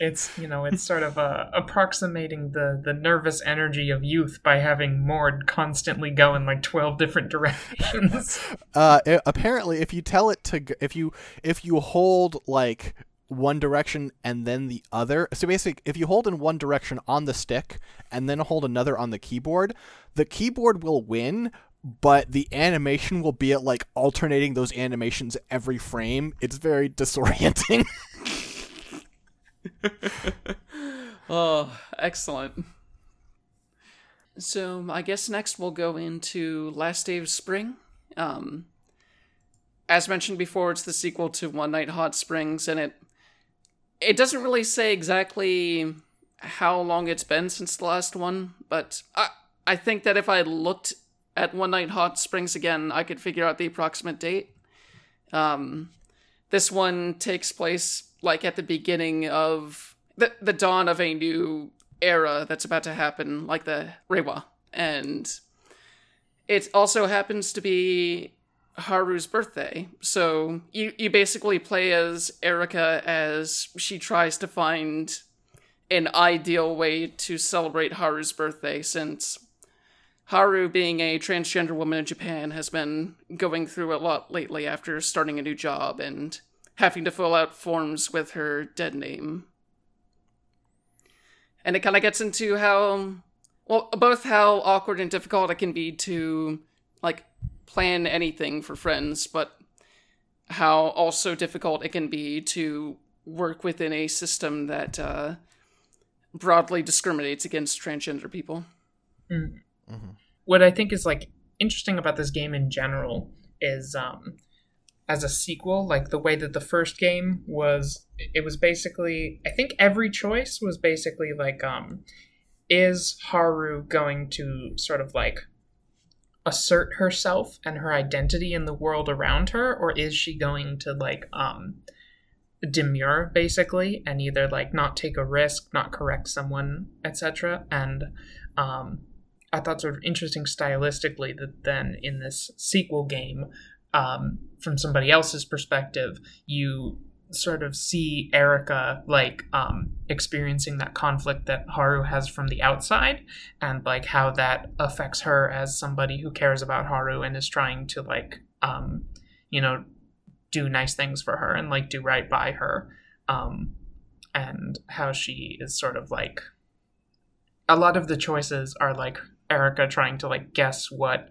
C: It's you know it's sort of uh, approximating the the nervous energy of youth by having Mord constantly go in like 12 different directions.
B: Uh apparently if you tell it to if you if you hold like one direction and then the other so basically if you hold in one direction on the stick and then hold another on the keyboard the keyboard will win but the animation will be at like alternating those animations every frame. It's very disorienting
A: oh, excellent. So I guess next we'll go into Last Day of Spring. Um, as mentioned before, it's the sequel to One Night Hot Springs, and it it doesn't really say exactly how long it's been since the last one, but I I think that if I looked at One Night Hot Springs again, I could figure out the approximate date. Um, this one takes place like at the beginning of the the dawn of a new era that's about to happen, like the Reiwa, and it also happens to be Haru's birthday. So you you basically play as Erika as she tries to find an ideal way to celebrate Haru's birthday since Haru being a transgender woman in Japan has been going through a lot lately after starting a new job and having to fill out forms with her dead name. And it kind of gets into how well both how awkward and difficult it can be to like plan anything for friends, but how also difficult it can be to work within a system that uh, broadly discriminates against transgender people.
C: Mm. Mm-hmm. What I think is like interesting about this game in general is um, as a sequel, like the way that the first game was, it was basically, I think every choice was basically like, um, is Haru going to sort of like assert herself and her identity in the world around her or is she going to like um demur basically and either like not take a risk not correct someone etc and um i thought sort of interesting stylistically that then in this sequel game um from somebody else's perspective you sort of see Erika like um, experiencing that conflict that Haru has from the outside and like how that affects her as somebody who cares about Haru and is trying to like um, you know do nice things for her and like do right by her um, and how she is sort of like a lot of the choices are like Erika trying to like guess what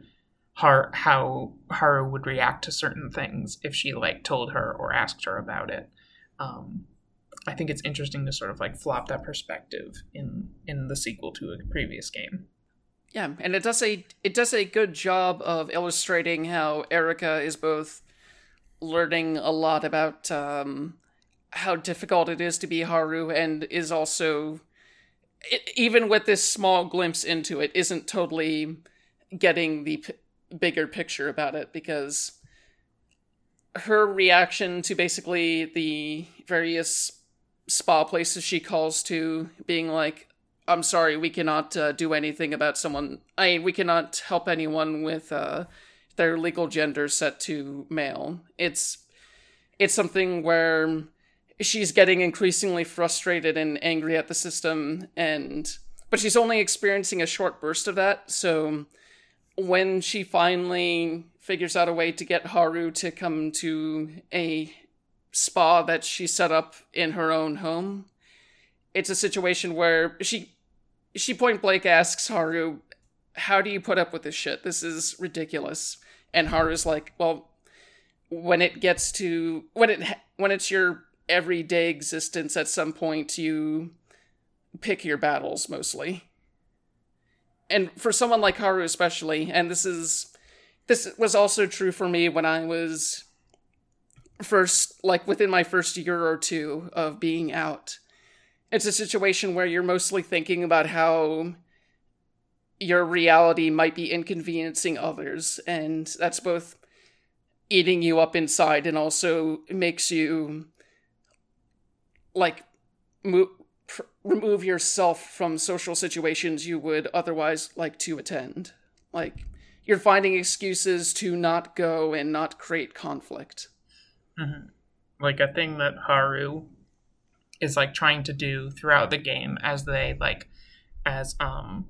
C: Har- how Haru would react to certain things if she like told her or asked her about it. Um, I think it's interesting to sort of like flop that perspective in in the sequel to a previous game.
A: Yeah, and it does a it does a good job of illustrating how Erika is both learning a lot about um, how difficult it is to be Haru, and is also it, even with this small glimpse into it, isn't totally getting the bigger picture about it because her reaction to basically the various spa places she calls to being like i'm sorry we cannot uh, do anything about someone i we cannot help anyone with uh, their legal gender set to male. It's it's something where she's getting increasingly frustrated and angry at the system and but she's only experiencing a short burst of that so when she finally figures out a way to get Haru to come to a spa that she set up in her own home, it's a situation where she she point blank asks Haru, "How do you put up with this shit? This is ridiculous." And Haru's like, "Well, when it gets to when it when it's your everyday existence at some point you pick your battles mostly." And for someone like Haru especially, and this is this was also true for me when I was first like within my first year or two of being out. It's a situation where you're mostly thinking about how your reality might be inconveniencing others, and that's both eating you up inside and also makes you like move pr- remove yourself from social situations you would otherwise like to attend. Like, you're finding excuses to not go and not create conflict.
C: Mm-hmm. Like a thing that Haru is like trying to do throughout the game as they like as um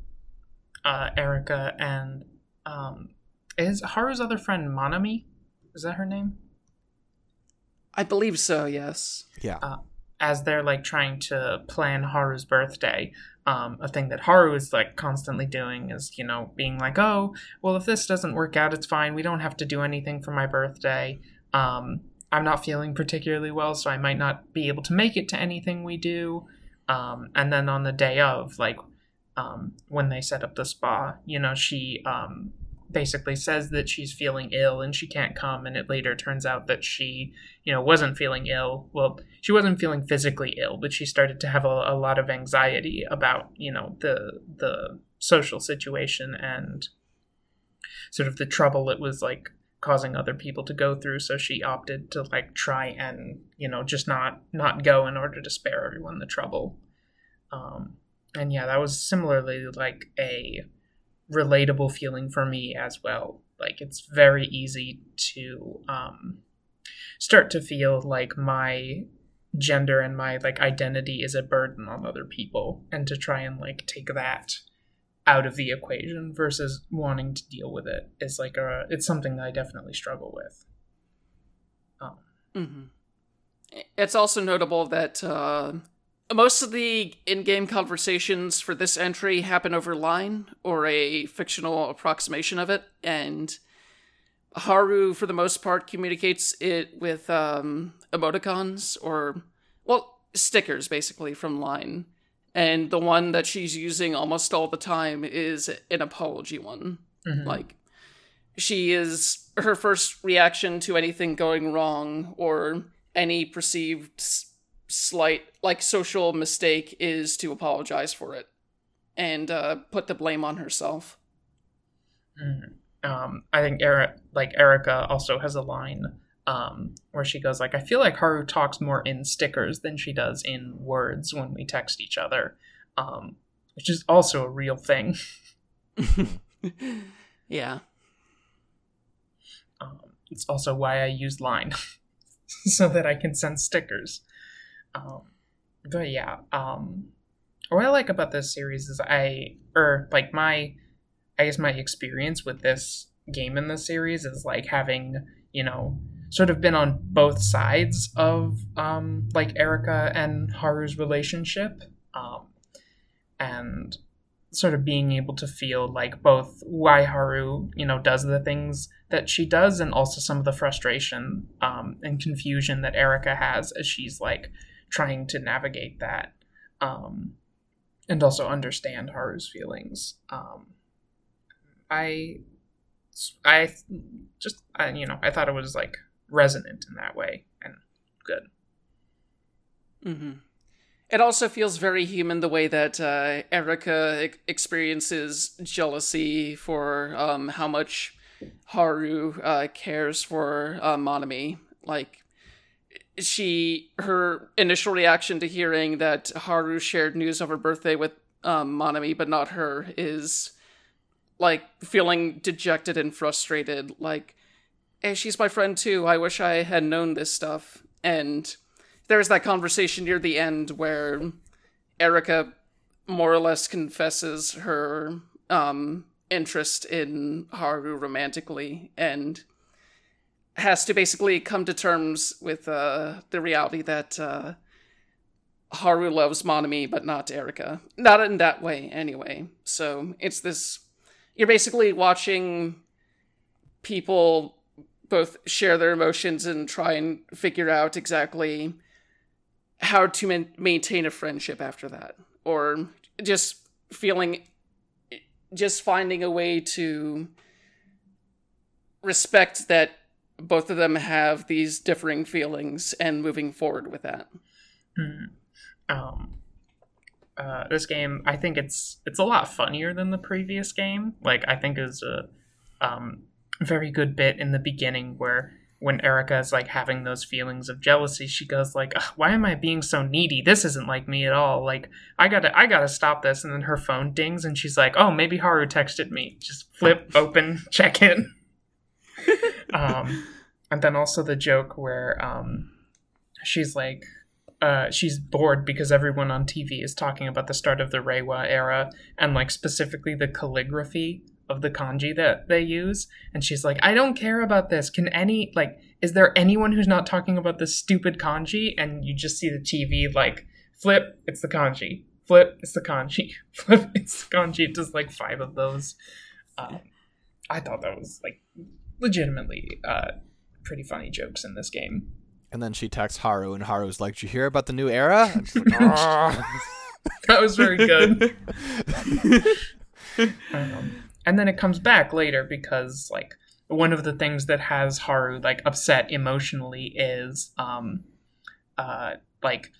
C: uh Erika and um is Haru's other friend Monami? Is that her name?
A: I believe so, yes.
B: Yeah.
C: Uh, as they're like trying to plan Haru's birthday, um, a thing that Haru is like constantly doing is, you know, being like, oh, well, if this doesn't work out, it's fine. We don't have to do anything for my birthday. Um, I'm not feeling particularly well, so I might not be able to make it to anything we do. Um, and then on the day of, like, um, when they set up the spa, you know, she, um, basically says that she's feeling ill and she can't come and it later turns out that she you know wasn't feeling ill. Well she wasn't feeling physically ill but she started to have a, a lot of anxiety about you know the the social situation and sort of the trouble it was like causing other people to go through. So she opted to like try and you know just not not go in order to spare everyone the trouble. Um and yeah that was similarly like a relatable feeling for me as well. Like it's very easy to um, start to feel like my gender and my like identity is a burden on other people, and to try and like take that out of the equation versus wanting to deal with it is like a it's something that I definitely struggle with.
A: Um, mm-hmm. It's also notable that uh, most of the in-game conversations for this entry happen over line or a fictional approximation of it and haru for the most part communicates it with um, emoticons or well stickers basically from line and the one that she's using almost all the time is an apology one mm-hmm. like she is her first reaction to anything going wrong or any perceived slight like social mistake is to apologize for it and uh, put the blame on herself.
C: Mm. Um, I think Eric, like Erika, also has a line um, where she goes like, "I feel like Haru talks more in stickers than she does in words when we text each other," um, which is also a real thing.
A: yeah.
C: Um, it's also why I use Line, so that I can send stickers. Um, but yeah, um, what I like about this series is I, or like my, I guess my experience with this game in this series is like having, you know, sort of been on both sides of um, like Erika and Haru's relationship. Um, and sort of being able to feel like both why Haru, you know, does the things that she does and also some of the frustration um, and confusion that Erika has as she's like trying to navigate that um, and also understand Haru's feelings. Um, I, I just, I, you know, I thought it was like resonant in that way and good.
A: Mm-hmm. It also feels very human the way that uh, Erika experiences jealousy for um, how much Haru uh, cares for uh, Monami. Like, she her initial reaction to hearing that Haru shared news of her birthday with um, Monami, but not her, is like feeling dejected and frustrated. Like, hey, she's my friend too. I wish I had known this stuff. And there's that conversation near the end where Erika more or less confesses her um, interest in Haru romantically, and has to basically come to terms with uh, the reality that uh, Haru loves Monami, but not Erika. Not in that way, anyway. So it's this. You're basically watching people both share their emotions and try and figure out exactly how to man- maintain a friendship after that. Or just feeling. Just finding a way to respect that both of them have these differing feelings and moving forward with that.
C: Mm. Um, uh, this game, I think it's it's a lot funnier than the previous game. Like I think is a um, very good bit in the beginning where when Erika is like having those feelings of jealousy, she goes like, "Why am I being so needy? This isn't like me at all. Like I gotta I gotta stop this." And then her phone dings and she's like, "Oh, maybe Haru texted me." Just flip open, check in um, and then also the joke where um, she's like, uh, she's bored because everyone on TV is talking about the start of the Reiwa era and like specifically the calligraphy of the kanji that they use. And she's like, I don't care about this. Can any, like, is there anyone who's not talking about this stupid kanji? And you just see the TV like, flip, it's the kanji. Flip, it's the kanji. Flip, it's the kanji. It does like five of those. Um, I thought that was like legitimately uh, pretty funny jokes in this game.
B: And then she texts Haru, and Haru's like, "Did you hear about the new era?" Like,
C: that was very good. um, and then it comes back later because like one of the things that has Haru like upset emotionally is um uh like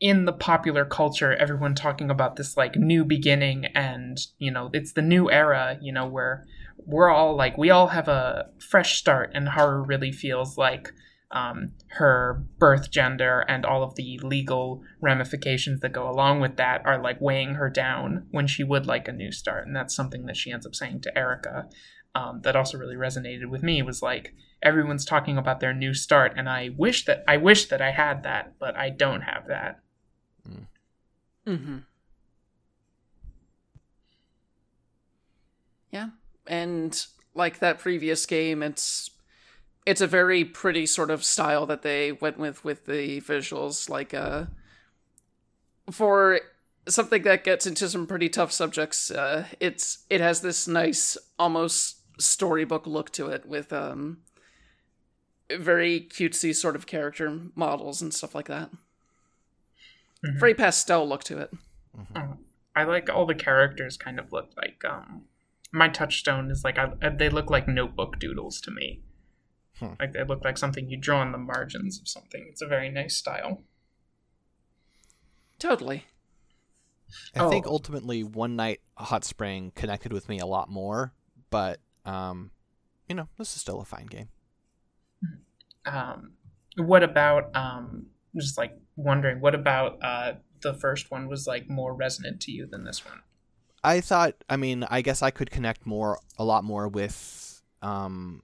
C: in the popular culture everyone talking about this like new beginning and you know it's the new era you know where we're all like we all have a fresh start and Haru really feels like um, her birth gender and all of the legal ramifications that go along with that are like weighing her down when she would like a new start and that's something that she ends up saying to erica um, that also really resonated with me. Was like everyone's talking about their new start and I wish that I wish that I had that but I don't have that.
A: Mm-hmm. Yeah, and like that previous game, it's it's a very pretty sort of style that they went with with the visuals. Like, uh, for something that gets into some pretty tough subjects, uh, it's it has this nice, almost storybook look to it with um very cutesy sort of character models and stuff like that.
C: Mhm.
A: Very pastel look to it.
C: Oh, I like all the characters kind of look like um my touchstone is like I, they look like notebook doodles to me.
B: Hmm.
C: Like they look like something you draw on the margins of something. It's a very nice style.
A: Totally.
B: I think
C: Oh.
B: ultimately One Night Hot Spring connected with me a lot more, but um, you know, this is still a fine game.
C: Um, what about um just like wondering what about uh the first one was like more resonant to you than this one?
B: I thought, I mean, I guess I could connect more, a lot more with um,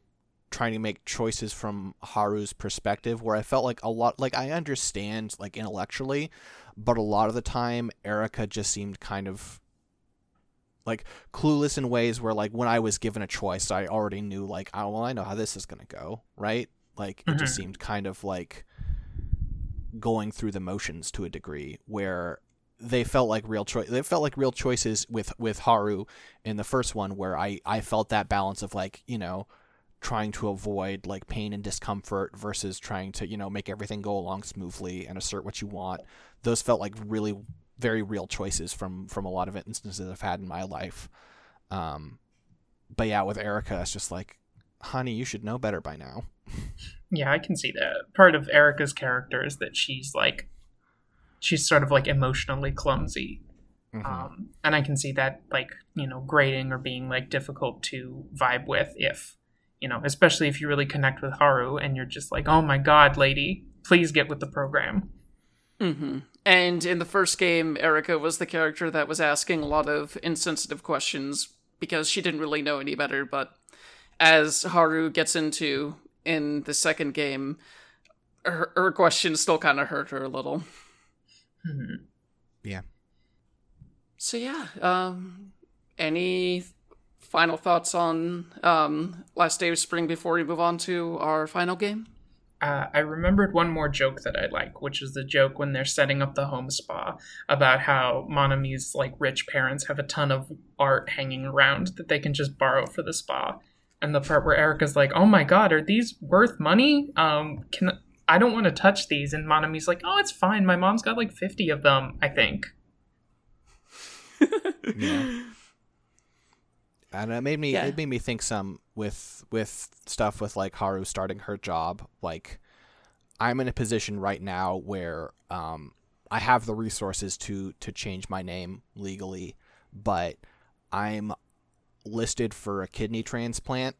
B: trying to make choices from Haru's perspective, where I felt like a lot, like I understand, like intellectually, but a lot of the time, Erika just seemed kind of like clueless in ways where, like, when I was given a choice, I already knew, like, oh, well, I know how this is going to go, right? Like, it just
C: Mhm.
B: seemed kind of like going through the motions to a degree where they felt like real choice they felt like real choices with with Haru in the first one where I I felt that balance of like you know trying to avoid like pain and discomfort versus trying to you know make everything go along smoothly and assert what you want. Those felt like really very real choices from from a lot of instances I've had in my life. Um but yeah with Erika it's just like honey you should know better by now.
C: Yeah, I can see that. Part of Erika's character is that she's like she's sort of like emotionally clumsy.
B: Mhm.
C: Um, and I can see that like, you know, grading or being like difficult to vibe with if, you know, especially if you really connect with Haru and you're just like, "Oh my god, lady, please get with the program."
A: hmm And in the first game, Erika was the character that was asking a lot of insensitive questions because she didn't really know any better. But as Haru gets into in the second game, her, her questions still kind of hurt her a little.
C: Mhm. Yeah.
A: So yeah, um, any final thoughts on um, Last Day of Spring before we move on to our final game?
C: Uh, I remembered one more joke that I like, which is the joke when they're setting up the home spa about how Monami's like rich parents have a ton of art hanging around that they can just borrow for the spa, and the part where Erika's like, "Oh my god, are these worth money? Um, can I don't want to touch these?" And Monami's like, "Oh, it's fine. My mom's got like fifty of them, I think."
B: Yeah. and it made me
A: Yeah.
B: it made me think some with with stuff with like Haru starting her job like I'm in a position right now where um I have the resources to to change my name legally but I'm listed for a kidney transplant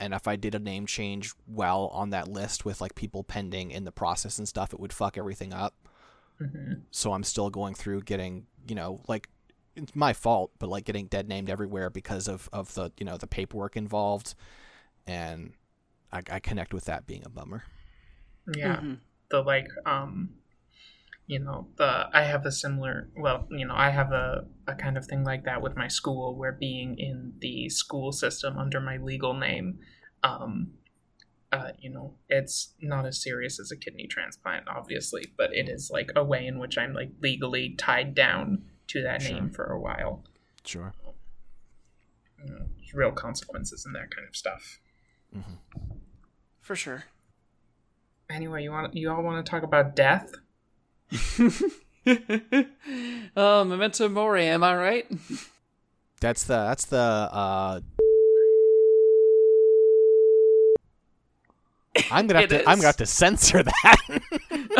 B: and if I did a name change well on that list with like people pending in the process and stuff it would fuck everything up
C: hmm
B: so I'm still going through getting, you know, like it's my fault, but like getting dead named everywhere because of of the you know the paperwork involved, and I, I connect with that being a bummer.
C: Yeah.
A: Mhm.
C: the like um you know the i have a similar well you know i have a, a kind of thing like that with my school where being in the school system under my legal name um uh, you know it's not as serious as a kidney transplant obviously but it is like a way in which i'm like legally tied down to that
B: Sure.
C: name for a while
B: Sure.
C: you know, real consequences and that kind of stuff
A: For sure.
C: anyway you want you all want to talk about death
A: oh, memento mori, am I right?
B: That's the that's the uh I'm gonna have
A: It
B: to I'm gonna have to censor that.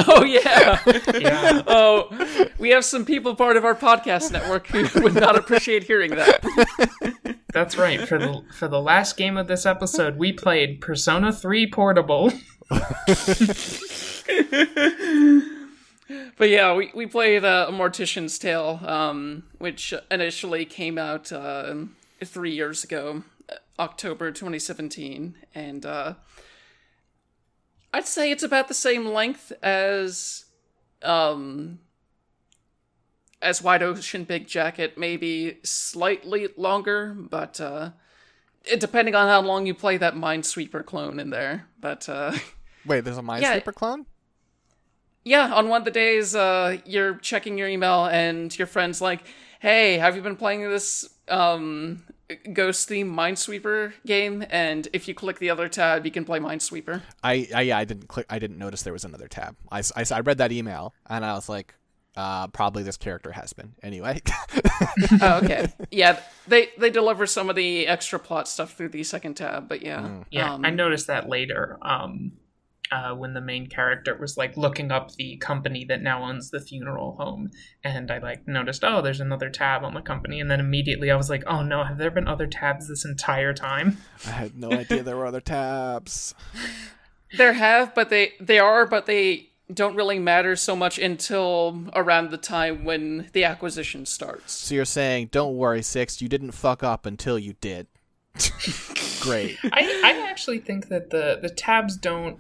A: Oh yeah.
C: Yeah.
A: oh, we have some people part of our podcast network who would not appreciate hearing that.
C: That's right. For the for the last game of this episode, we played Persona 3 Portable.
A: But yeah, we, we played uh, A Mortician's Tale, um, which initially came out uh, three years ago, October 2017. And uh, I'd say it's about the same length as um, as Wide Ocean Big Jacket, maybe slightly longer, but uh, it, depending on how long you play that Minesweeper clone in there. But uh,
B: Wait, there's a Minesweeper
A: Yeah.
B: clone?
A: Yeah, on one of the days, uh, you're checking your email and your friend's like, "Hey, have you been playing this um, Ghost theme Minesweeper game?" And if you click the other tab, you can play Minesweeper.
B: I, I yeah, I didn't click. I didn't notice there was another tab. I I read that email and I was like, uh, probably this character has been anyway.
A: oh, okay. Yeah, they they deliver some of the extra plot stuff through the second tab, but yeah,
C: Yeah,
A: um,
C: I noticed that later. Um, uh, when the main character was like looking up the company that now owns the funeral home, and I like noticed, oh, there's another tab on the company, and then immediately I was like, oh no, have there been other tabs this entire time?
B: I had no idea there were other tabs.
A: There have, but they they are, but they don't really matter so much until around the time when the acquisition starts.
B: So you're saying, don't worry, Six, you didn't fuck up until you did. Great.
C: I, I actually think that the the tabs don't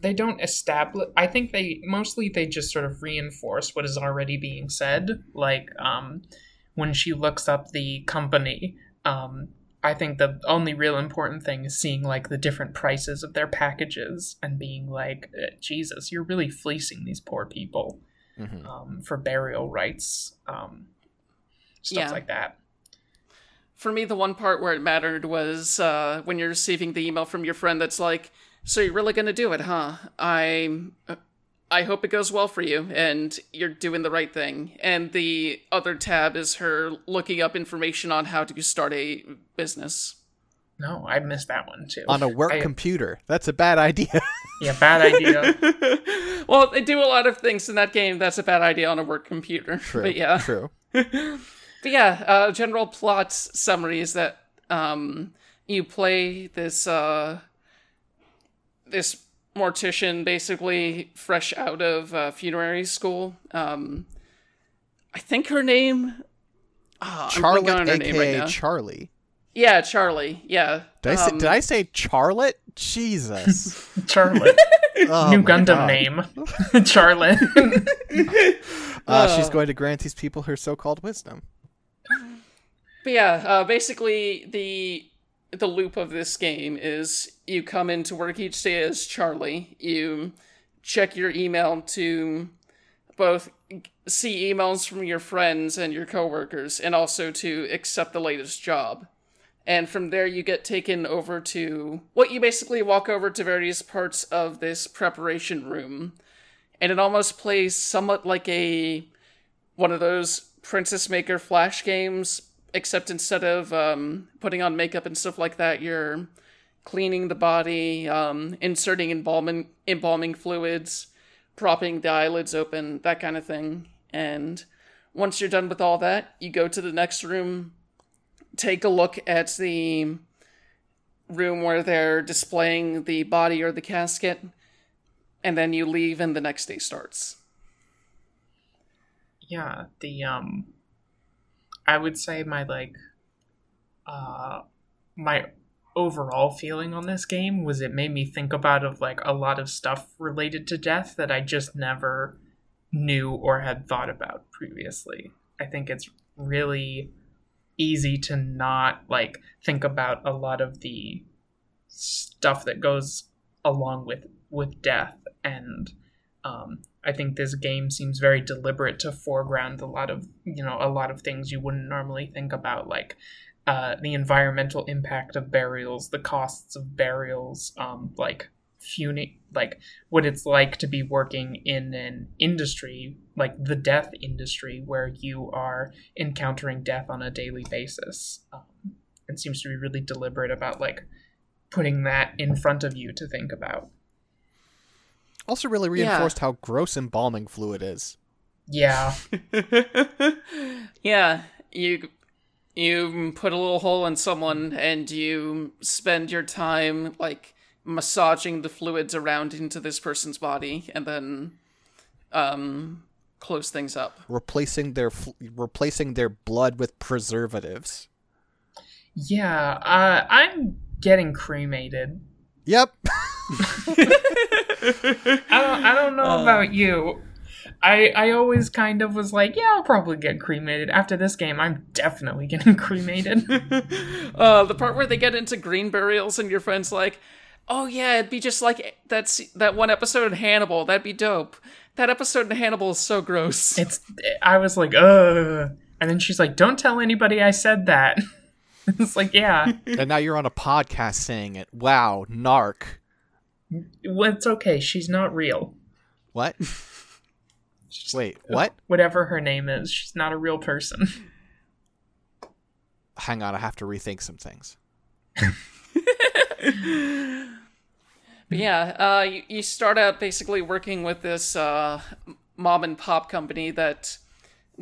C: they don't establish i think they mostly they just sort of reinforce what is already being said like um when she looks up the company um i think the only real important thing is seeing like the different prices of their packages and being like "Eh, jesus you're really fleecing these poor people
B: Mhm.
C: um, for burial rights um stuff
A: Yeah.
C: like that
A: For me, the one part where it mattered was uh, when you're receiving the email from your friend that's like, "So you're really gonna do it, huh? I, I hope it goes well for you, and you're doing the right thing." And the other tab is her looking up information on how to start a business.
C: no i missed that one too
B: On a work
C: I-
B: computer. That's a bad idea.
C: yeah bad idea
A: well, they do a lot of things in that game. That's a bad idea on a work computer.
B: True.
A: But yeah.
B: True.
A: But yeah, uh, general plot summary is that um, you play this uh, this mortician, basically fresh out of uh, funerary school. Um, I think her name. I'm
B: Charlotte,
A: on her name right
B: aka
A: now.
B: Charlie.
A: yeah, Charlie. Yeah.
B: Did I say,
A: Um,
B: did I say Charlotte? Jesus.
C: charlotte
B: Oh
C: New Gundam
B: God.
C: name, Charlotte.
B: Uh, she's
A: Oh.
B: going to grant these people her so-called wisdom.
A: But yeah, uh, basically the the loop of this game is you come into work each day as Charlie. You check your email to both see emails from your friends and your coworkers, and also to accept the latest job. And from there, you get taken over to what you basically walk over to various parts of this preparation room, and it almost plays somewhat like a one of those Princess Maker Flash games, except instead of um, putting on makeup and stuff like that, you're cleaning the body, um, inserting embalming embalming fluids, propping the eyelids open, that kind of thing. And once you're done with all that, you go to the next room, take a look at the room where they're displaying the body or the casket, and then you leave and the next day starts.
C: yeah, the um, I would say my like, uh, my overall feeling on this game was it made me think about of like a lot of stuff related to death that I just never knew or had thought about previously. I think it's really easy to not like think about a lot of the stuff that goes along with with death and um, I think this game seems very deliberate to foreground a lot of you know a lot of things you wouldn't normally think about, like uh, the environmental impact of burials, the costs of burials, um, like funi- like what it's like to be working in an industry like the death industry where you are encountering death on a daily basis. Um, and seems to be really deliberate about like putting that in front of you to think about
B: Also, really reinforced how gross embalming fluid is.
C: yeah
A: yeah, you you put a little hole in someone and you spend your time like massaging the fluids around into this person's body and then um close things up.
B: Replacing their fl- replacing their blood with preservatives.
C: yeah uh, i'm getting cremated
B: Yep.
C: I don't, I don't know
A: Uh.
C: about you. I I always kind of was like, yeah, I'll probably get cremated. After this game, I'm definitely getting cremated.
A: uh the part where they get into green burials and your friend's like, "Oh yeah, it'd be just like that's that one episode in Hannibal. That'd be dope." That episode in Hannibal is so gross.
C: it's I was like, ugh. And then she's like, don't tell anybody I said that. it's like, yeah,
B: and now you're on a podcast saying it. Wow, narc.
C: well, it's okay. She's not real.
B: What? Wait, what?
C: Whatever her name is, she's not a real person.
B: Hang on, I have to rethink some things.
A: But yeah, uh, you, you start out basically working with this uh, mom and pop company that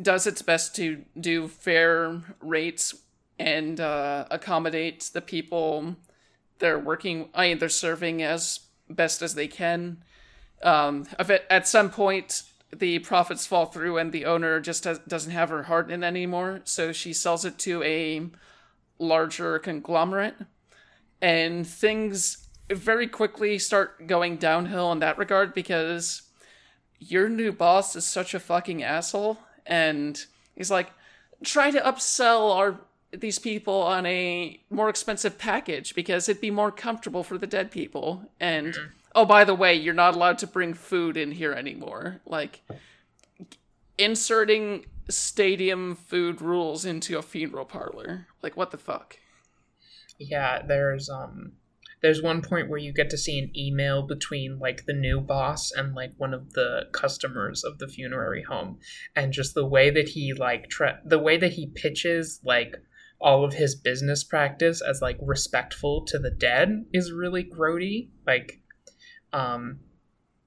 A: does its best to do fair rates and uh, accommodate the people they're working. I mean, they're serving as best as they can. Um, at some point, the profits fall through and the owner just has, doesn't have her heart in it anymore, so she sells it to a larger conglomerate, and things very quickly start going downhill in that regard because your new boss is such a fucking asshole and he's like try to upsell our these people on a more expensive package because it'd be more comfortable for the dead people. And oh by the way you're not allowed to bring food in here anymore. Like inserting stadium food rules into a funeral parlor. Like what the fuck?
C: Yeah, there's um there's one point where you get to see an email between like the new boss and like one of the customers of the funerary home. And just the way that he like tra- the way that he pitches like all of his business practice as like respectful to the dead is really grody. Like um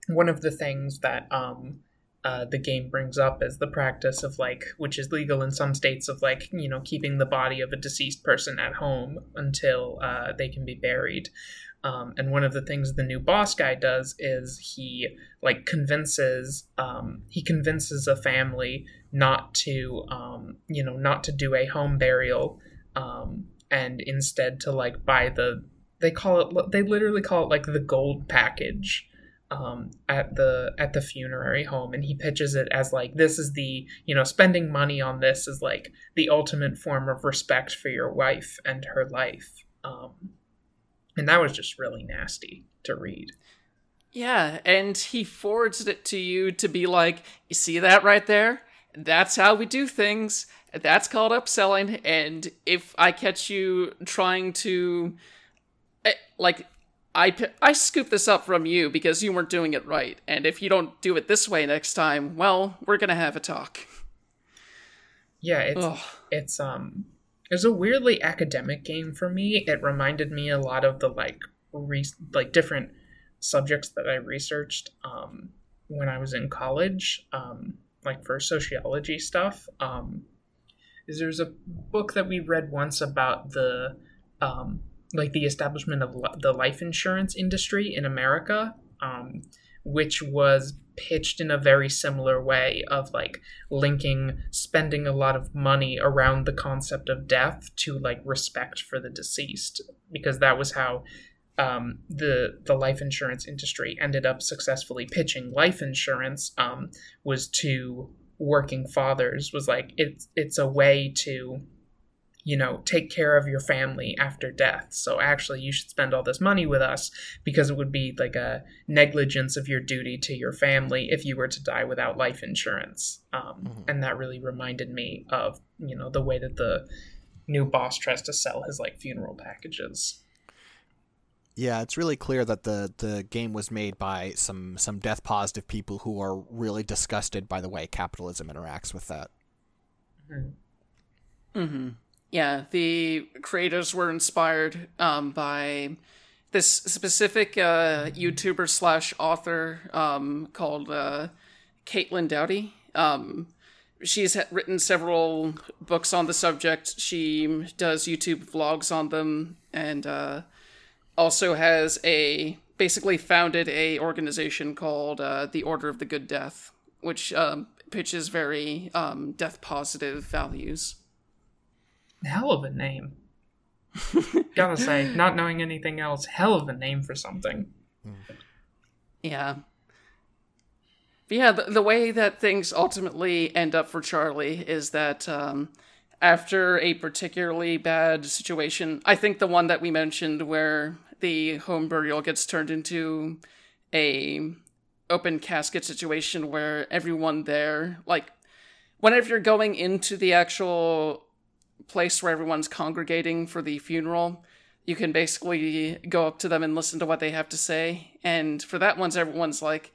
C: one of the things that um uh, the game brings up is the practice of like which is legal in some states of like you know keeping the body of a deceased person at home until uh, they can be buried. Um, and one of the things the new boss guy does is he like convinces um, he convinces a family not to um, you know not to do a home burial um, and instead to like buy the they call it they literally call it like the gold package um, at the at the funerary home. And he pitches it as like this is the you know spending money on this is like the ultimate form of respect for your wife and her life. Um, and that was just really nasty to read.
A: Yeah, and he forwards it to you to be like, you see that right there? That's how we do things. That's called upselling. And if I catch you trying to, eh, like, I scoop this up from you because you weren't doing it right. And if you don't do it this way next time, well, we're gonna have a talk.
C: yeah it's
A: Ugh.
C: it's um it's a weirdly academic game for me it reminded me a lot of the like re- like different subjects that i researched um when i was in college um like for sociology stuff um is there's a book that we read once about the um like the establishment of the life insurance industry in america um which was pitched in a very similar way of like linking spending a lot of money around the concept of death to like respect for the deceased because that was how um, the the life insurance industry ended up successfully pitching life insurance um, was to working fathers was like it's it's a way to you know take care of your family after death. So actually you should spend all this money with us because it would be like a negligence of your duty to your family if you were to die without life insurance. Um,
B: Mhm.
C: and that really reminded me of you know the way that the new boss tries to sell his like funeral packages
B: Yeah, it's really clear that the the game was made by some some death positive people who are really disgusted by the way capitalism interacts with that.
A: Mm-hmm. Yeah, the creators were inspired um, by this specific uh, YouTuber slash author um, called uh, Caitlin Doughty. Um, she's written several books on the subject. She does YouTube vlogs on them, and uh, also has a basically founded a organization called uh, the Order of the Good Death, which um, pitches very um, death positive values.
C: Hell of a name. Gotta say, not knowing anything else, hell of a name for something.
A: Yeah. But yeah, the, the way that things ultimately end up for Charlie is that um, after a particularly bad situation, I think the one that we mentioned where the home burial gets turned into a open casket situation where everyone there, like, whenever you're going into the actual place where everyone's congregating for the funeral, you can basically go up to them and listen to what they have to say. And for that one's everyone's like,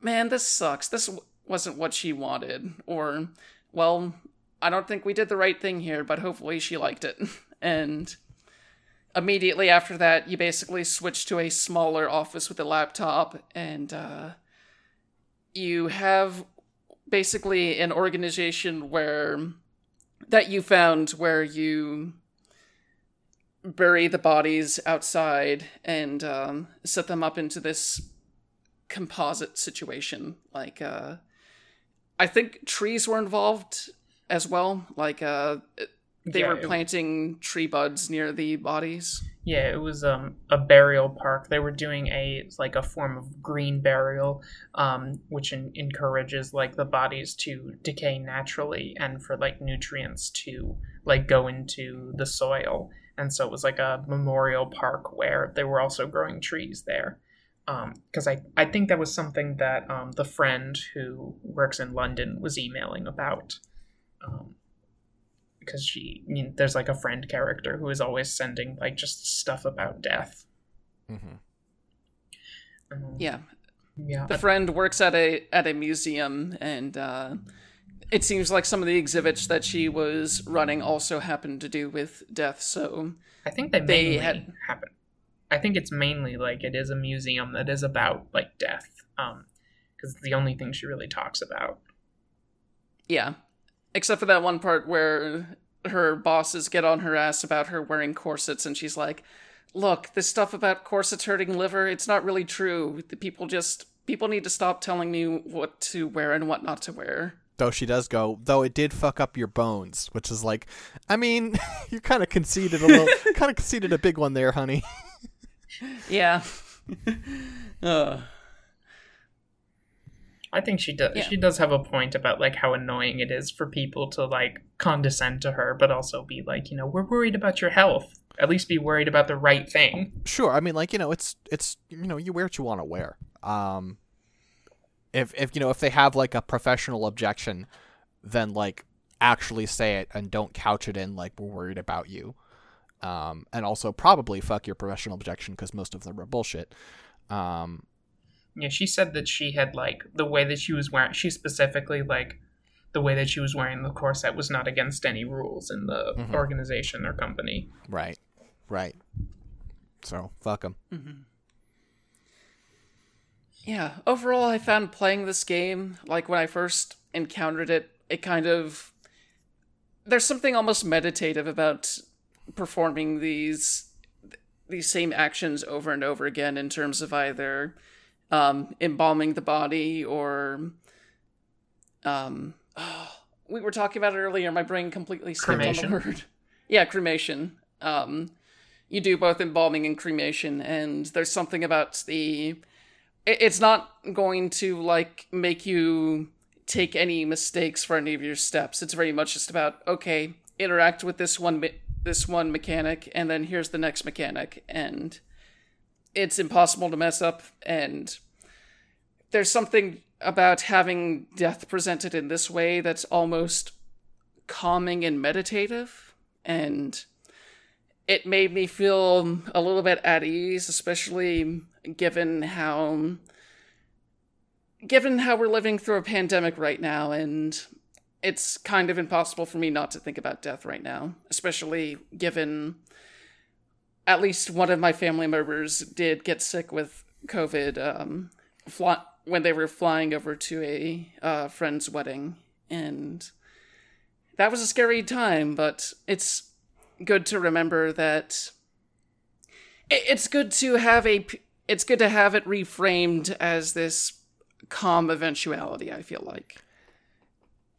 A: man, this sucks. This wasn't what she wanted. Or, well, I don't think we did the right thing here, but hopefully she liked it. and immediately after that, you basically switch to a smaller office with a laptop, and uh, you have basically an organization where that you found where you bury the bodies outside and um, set them up into this composite situation. Like, uh, I think trees were involved as well. Like, uh, they yeah, were planting tree buds near the bodies.
C: Yeah, it was um, a burial park. They were doing a like a form of green burial, um, which in- encourages like the bodies to decay naturally and for like nutrients to like go into the soil. And so it was like a memorial park where they were also growing trees there. Because um, I I think that was something that um, the friend who works in London was emailing about. Um, because she I mean, there's like a friend character who is always sending like just stuff about death.
B: Mm-hmm.
A: Um, yeah,
C: yeah.
A: The friend works at a at a museum, and uh, it seems like some of the exhibits that she was running also happened to do with death. So
C: I think they, they had happen. I think it's mainly like it is a museum that is about like death, um, because it's the only thing she really talks about.
A: Yeah, except for that one part where her bosses get on her ass about her wearing corsets and she's like look this stuff about corsets hurting liver it's not really true. The people just people need to stop telling me what to wear and what not to wear.
B: Though she does go though it did fuck up your bones which is like i mean you kind of conceded a little kind of conceded a big one there honey.
A: Yeah. Uh
C: I think she does. Yeah. She does have a point about like how annoying it is for people to like condescend to her, but also be like, you know, we're worried about your health. At least be worried about the right thing.
B: Sure. I mean, like you know, it's it's you know, you wear what you want to wear. Um, if if you know if they have like a professional objection, then like actually say it and don't couch it in like we're worried about you. Um, and also probably fuck your professional objection because most of them are bullshit. Um,
C: yeah, she said that she had like the way that she was wearing. She specifically like the way that she was wearing the corset was not against any rules in the mm-hmm. organization or company.
B: Right, right. So fuck them.
A: Mm-hmm. Yeah. Overall, I found playing this game like when I first encountered it, it kind of there's something almost meditative about performing these these same actions over and over again in terms of either um, embalming the body or um, oh, we were talking about it earlier. My brain completely skipped cremation. on the word. yeah, cremation. Um, you do both embalming and cremation, and there's something about the. It's not going to like make you take any mistakes for any of your steps. It's very much just about okay, interact with this one this one mechanic, and then here's the next mechanic, and it's impossible to mess up and there's something about having death presented in this way that's almost calming and meditative and it made me feel a little bit at ease, especially given how given how we're living through a pandemic right now and it's kind of impossible for me not to think about death right now, especially given at least one of my family members did get sick with COVID um, when they were flying over to a uh, friend's wedding. And that was a scary time, but it's good to remember that it's good to have a it's good to have it reframed as this calm eventuality i feel like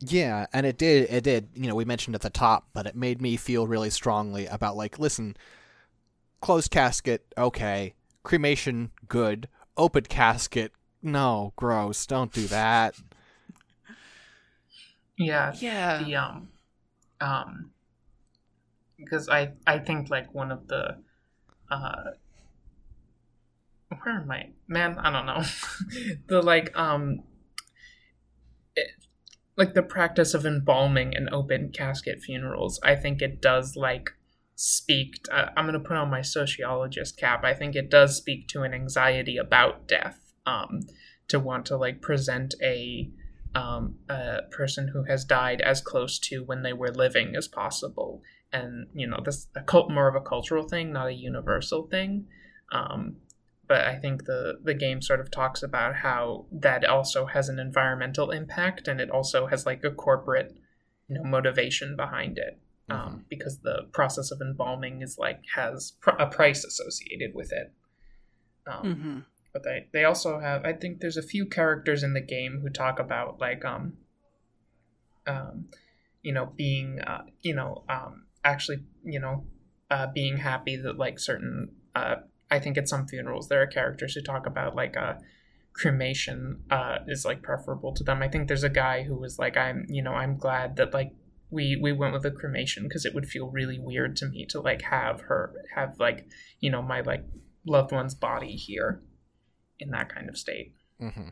B: yeah and it did it did you know we mentioned at the top but it made me feel really strongly about like listen closed casket okay. Cremation good. Open casket no gross. Don't do that.
C: Yeah.
A: Yeah.
C: The um um because I I think like one of the uh where am I? Man I don't know. The like um it, like the practice of embalming and open casket funerals I think it does like speak uh, I'm gonna put on my sociologist cap. I think it does speak to an anxiety about death um to want to like present a um, a person who has died as close to when they were living as possible. And you know this a cult more of a cultural thing not a universal thing. Um, but i think the the game sort of talks about how that also has an environmental impact and it also has like a corporate you know motivation behind it um, mm-hmm. because the process of embalming is like has pr- a price associated with it um, mm-hmm. but they they also have i think there's a few characters in the game who talk about like um um you know being uh, you know um actually, you know, uh, being happy that like certain, uh, I think at some funerals there are characters who talk about like a uh, cremation uh, is like preferable to them. I think there's a guy who was like, I'm, you know, I'm glad that like we we went with a cremation because it would feel really weird to me to like have her have like you know my like loved one's body here in that kind of state.
B: Mm-hmm.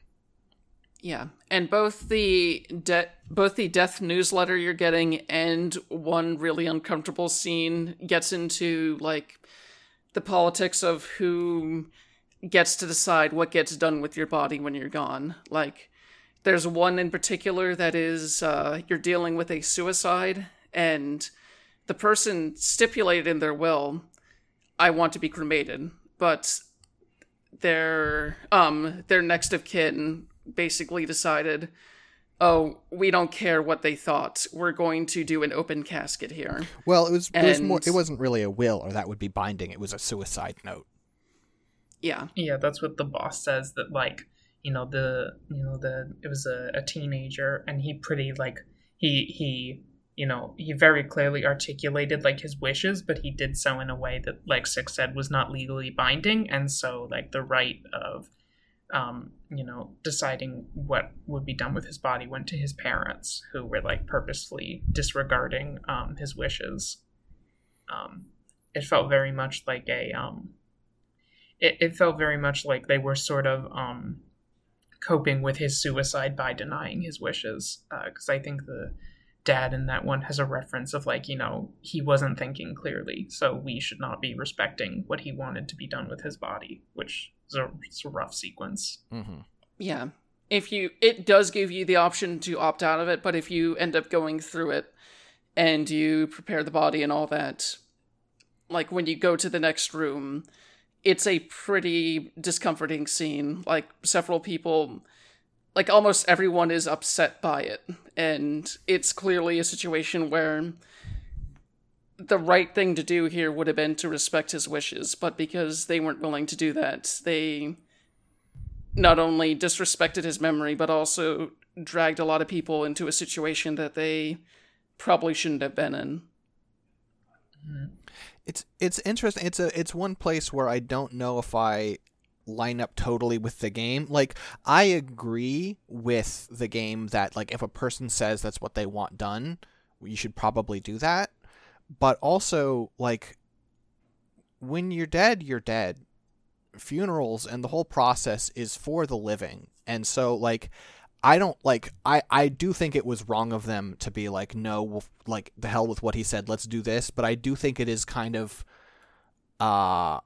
A: Yeah, and both the de- both the death newsletter you're getting and one really uncomfortable scene gets into like the politics of who gets to decide what gets done with your body when you're gone. Like there's one in particular that is uh, you're dealing with a suicide and the person stipulated in their will I want to be cremated, but their um their next of kin basically decided, oh, we don't care what they thought. We're going to do an open casket here.
B: Well, it was and, it was more it wasn't really a will or that would be binding. It was a suicide note.
A: Yeah.
C: Yeah, that's what the boss says that like, you know, the you know, the it was a, a teenager and he pretty like he he you know, he very clearly articulated like his wishes, but he did so in a way that, like Six said, was not legally binding, and so like the right of um, you know, deciding what would be done with his body went to his parents, who were like purposefully disregarding um, his wishes. Um, it felt very much like a. Um, it, it felt very much like they were sort of um, coping with his suicide by denying his wishes, because uh, I think the dad in that one has a reference of like you know he wasn't thinking clearly so we should not be respecting what he wanted to be done with his body which is a, it's a rough sequence.
B: Mm-hmm.
A: Yeah. If you, it does give you the option to opt out of it, but if you end up going through it and you prepare the body and all that, like when you go to the next room, it's a pretty discomforting scene. Like several people, like almost everyone is upset by it. And it's clearly a situation where the right thing to do here would have been to respect his wishes, but because they weren't willing to do that, they not only disrespected his memory, but also dragged a lot of people into a situation that they probably shouldn't have been in. Mm-hmm.
B: It's it's interesting. It's a it's one place where I don't know if I line up totally with the game. Like I agree with the game that like if a person says that's what they want done, you should probably do that but also like when you're dead, you're dead. Funerals and the whole process is for the living. And so like I don't like I I do think it was wrong of them to be like no, we'll, like the hell with what he said, let's do this, but I do think it is kind of uh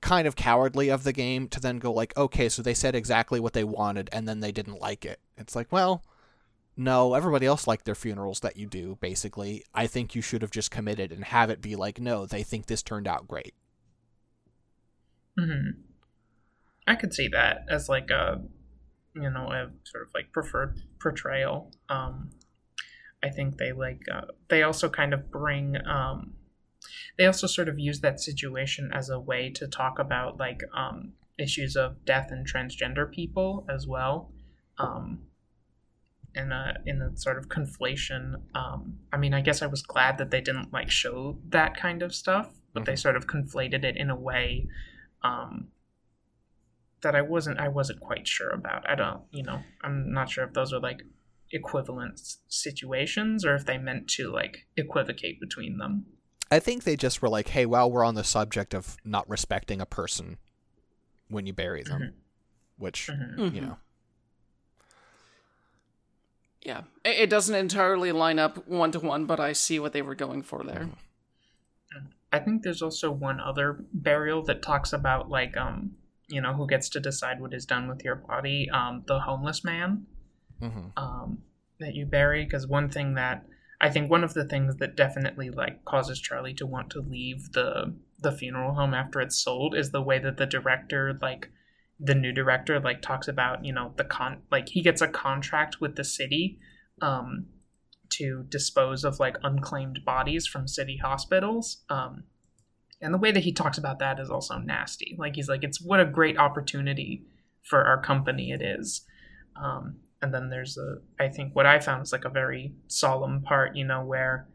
B: kind of cowardly of the game to then go like, okay, so they said exactly what they wanted and then they didn't like it. It's like, well, no, everybody else liked their funerals that you do, basically. I think you should have just committed and have it be like, no, they think this turned out great.
C: hmm I could see that as like a, you know, a sort of like preferred portrayal. Um, I think they like uh, they also kind of bring um, they also sort of use that situation as a way to talk about like um, issues of death and transgender people as well. Um, in a in a sort of conflation. Um, I mean, I guess I was glad that they didn't like show that kind of stuff, but they sort of conflated it in a way um, that I wasn't I wasn't quite sure about. I don't, you know, I'm not sure if those are like equivalent situations or if they meant to like equivocate between them.
B: I think they just were like, hey, while we're on the subject of not respecting a person when you bury them,
C: Mhm.
B: which,
C: Mhm.
B: you know,
A: Yeah, it, it doesn't entirely line up one to one, but I see what they were going for there.
C: I think there's also one other burial that talks about like um you know who gets to decide what is done with your body um the homeless man
B: hmm
C: um that you bury because one thing that I think one of the things that definitely like causes Charlie to want to leave the the funeral home after it's sold is the way that the director like the new director like talks about you know the con like he gets a contract with the city um to dispose of like unclaimed bodies from city hospitals um and the way that he talks about that is also nasty. Like he's like it's what a great opportunity for our company it is. Um and then there's a i think what i found is like a very solemn part you know where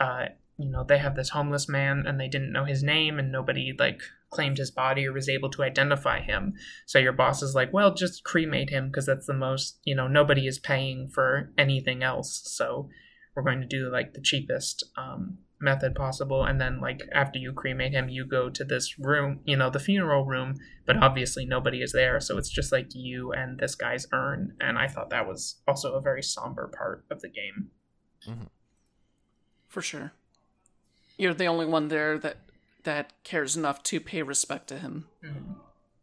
C: uh you know they have this homeless man and they didn't know his name and nobody like claimed his body or was able to identify him. So your boss is like well just cremate him because that's the most you know nobody is paying for anything else. So we're going to do like the cheapest um, method possible and then like after you cremate him you go to this room you know the funeral room but obviously nobody is there so it's just like you and this guy's urn and i thought that was also a very somber part of the game mm-hmm.
A: For sure. You're the only one there that that cares enough to pay respect to him.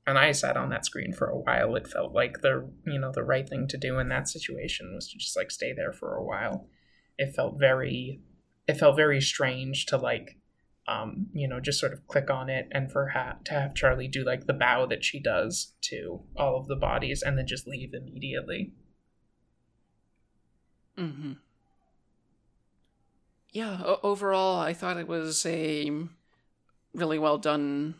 C: and i sat on that screen for a while it felt like the you know the right thing to do in that situation was to just like stay there for a while it felt very it felt very strange to like um you know just sort of click on it and for ha- to have charlie do like the bow that she does to all of the bodies and then just leave immediately
A: hmm Yeah, o- overall, I thought it was a really well done.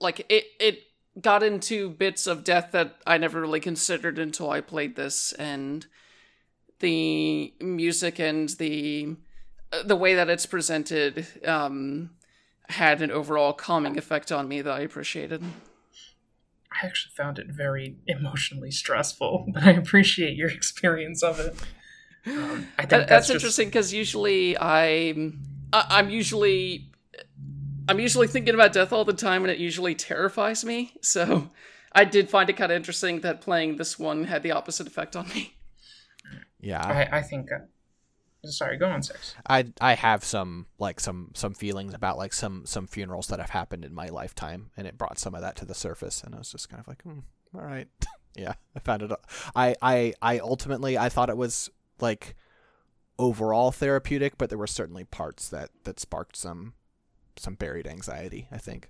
A: Like it, it got into bits of death that I never really considered until I played this, and the music and the uh, the way that it's presented um, had an overall calming effect on me that I appreciated.
C: i actually found it very emotionally stressful but i appreciate your experience of it um, i think
A: That,
C: that's,
A: that's
C: just-
A: interesting because usually I'm I, I'm usually I'm usually thinking about death all the time, and it usually terrifies me. So I did find it kind of interesting that playing this one had the opposite effect on me.
B: Yeah,
C: I, I think uh, sorry go on six
B: I I have some like some some feelings about like some some funerals that have happened in my lifetime, and it brought some of that to the surface, and I was just kind of like, hmm, all right, yeah, I found it. I I I ultimately I thought it was like overall therapeutic, but there were certainly parts that that sparked some some buried anxiety. I think.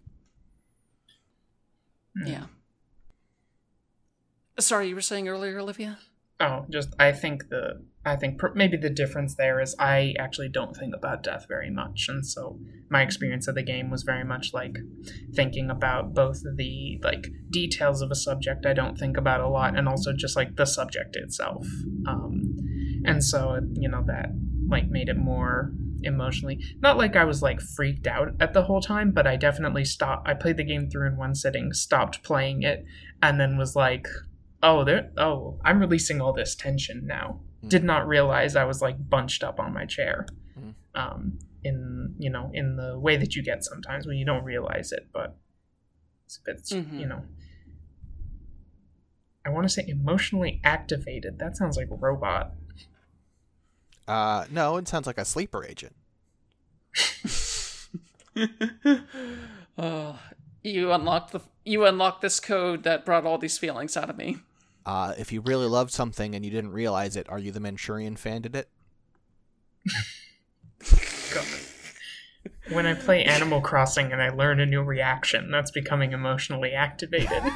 A: Yeah. Sorry, you were saying earlier, Olivia?
C: Oh, just I think the I think maybe the difference there is I actually don't think about death very much, and so my experience of the game was very much like thinking about both the like details of a subject I don't think about a lot, and also just like the subject itself. Um, and so you know that like made it more emotionally not like I was like freaked out at the whole time, but I definitely stopped. I played the game through in one sitting, stopped playing it, and then was like oh there oh i'm releasing all this tension now
B: Mm.
C: did not realize i was like bunched up on my chair
B: Mm.
C: um in you know in the way that you get sometimes when you don't realize it but it's a bit
A: Mhm.
C: you know i want to say emotionally activated that sounds like a robot
B: Uh, no, it sounds like a sleeper agent.
A: uh, you unlocked the you unlocked this code that brought all these feelings out of me.
B: Uh, if you really loved something and you didn't realize it, are you the Manchurian fan did it?
C: God. When I play Animal Crossing and I learn a new reaction, that's becoming emotionally activated.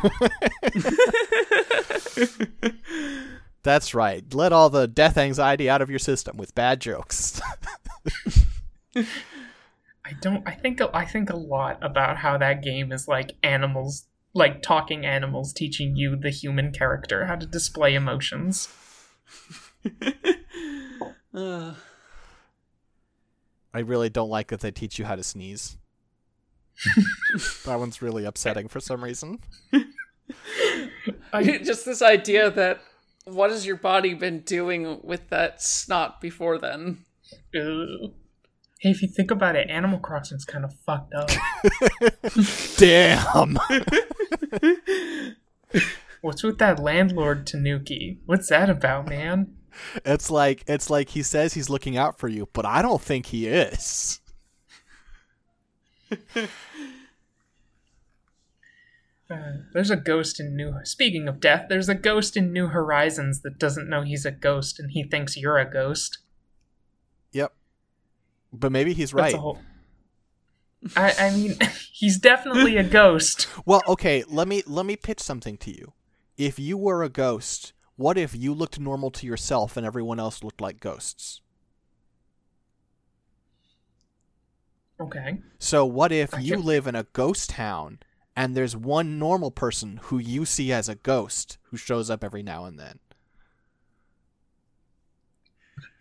B: That's right. Let all the death anxiety out of your system with bad jokes.
C: I don't. I think. I think a lot about how that game is like animals, like talking animals, teaching you, the human character, how to display emotions.
A: Uh,
B: I really don't like that they teach you how to sneeze. that one's really upsetting for some reason.
A: just this idea that what has your body been doing with that snot before then?
C: Ugh. Hey, if you think about it, Animal Crossing's kind of fucked up.
B: Damn.
C: What's with that landlord Tanuki? What's that about, man?
B: It's like it's like he says he's looking out for you, but I don't think he is.
C: Uh, there's a ghost in New. Speaking of death, there's a ghost in New Horizons that doesn't know he's a ghost and he thinks you're a ghost.
B: But maybe he's right.
C: whole. I, I mean, he's definitely a ghost.
B: Well, okay, let me let me pitch something to you. If you were a ghost, what if you looked normal to yourself and everyone else looked like ghosts?
C: Okay.
B: So what if you live in a ghost town and there's one normal person who you see as a ghost who shows up every now and then?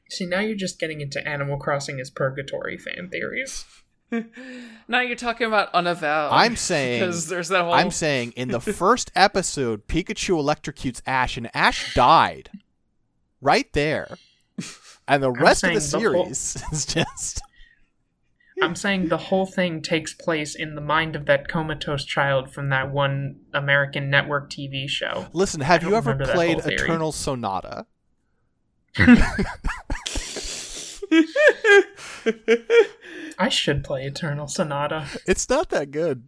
C: See, now you're just getting into Animal Crossing as purgatory fan theories.
A: now you're talking about unavowed.
B: I'm saying
A: because there's that whole.
B: I'm saying in the first episode Pikachu electrocutes Ash and Ash died. Right there. And the rest of the
C: saying the whole-
B: series is just
C: I'm saying the whole thing takes place in the mind of that comatose child from that one American network TV show.
B: Listen, have you ever played. Eternal Sonata?
C: I should play Eternal Sonata.
B: It's not that good.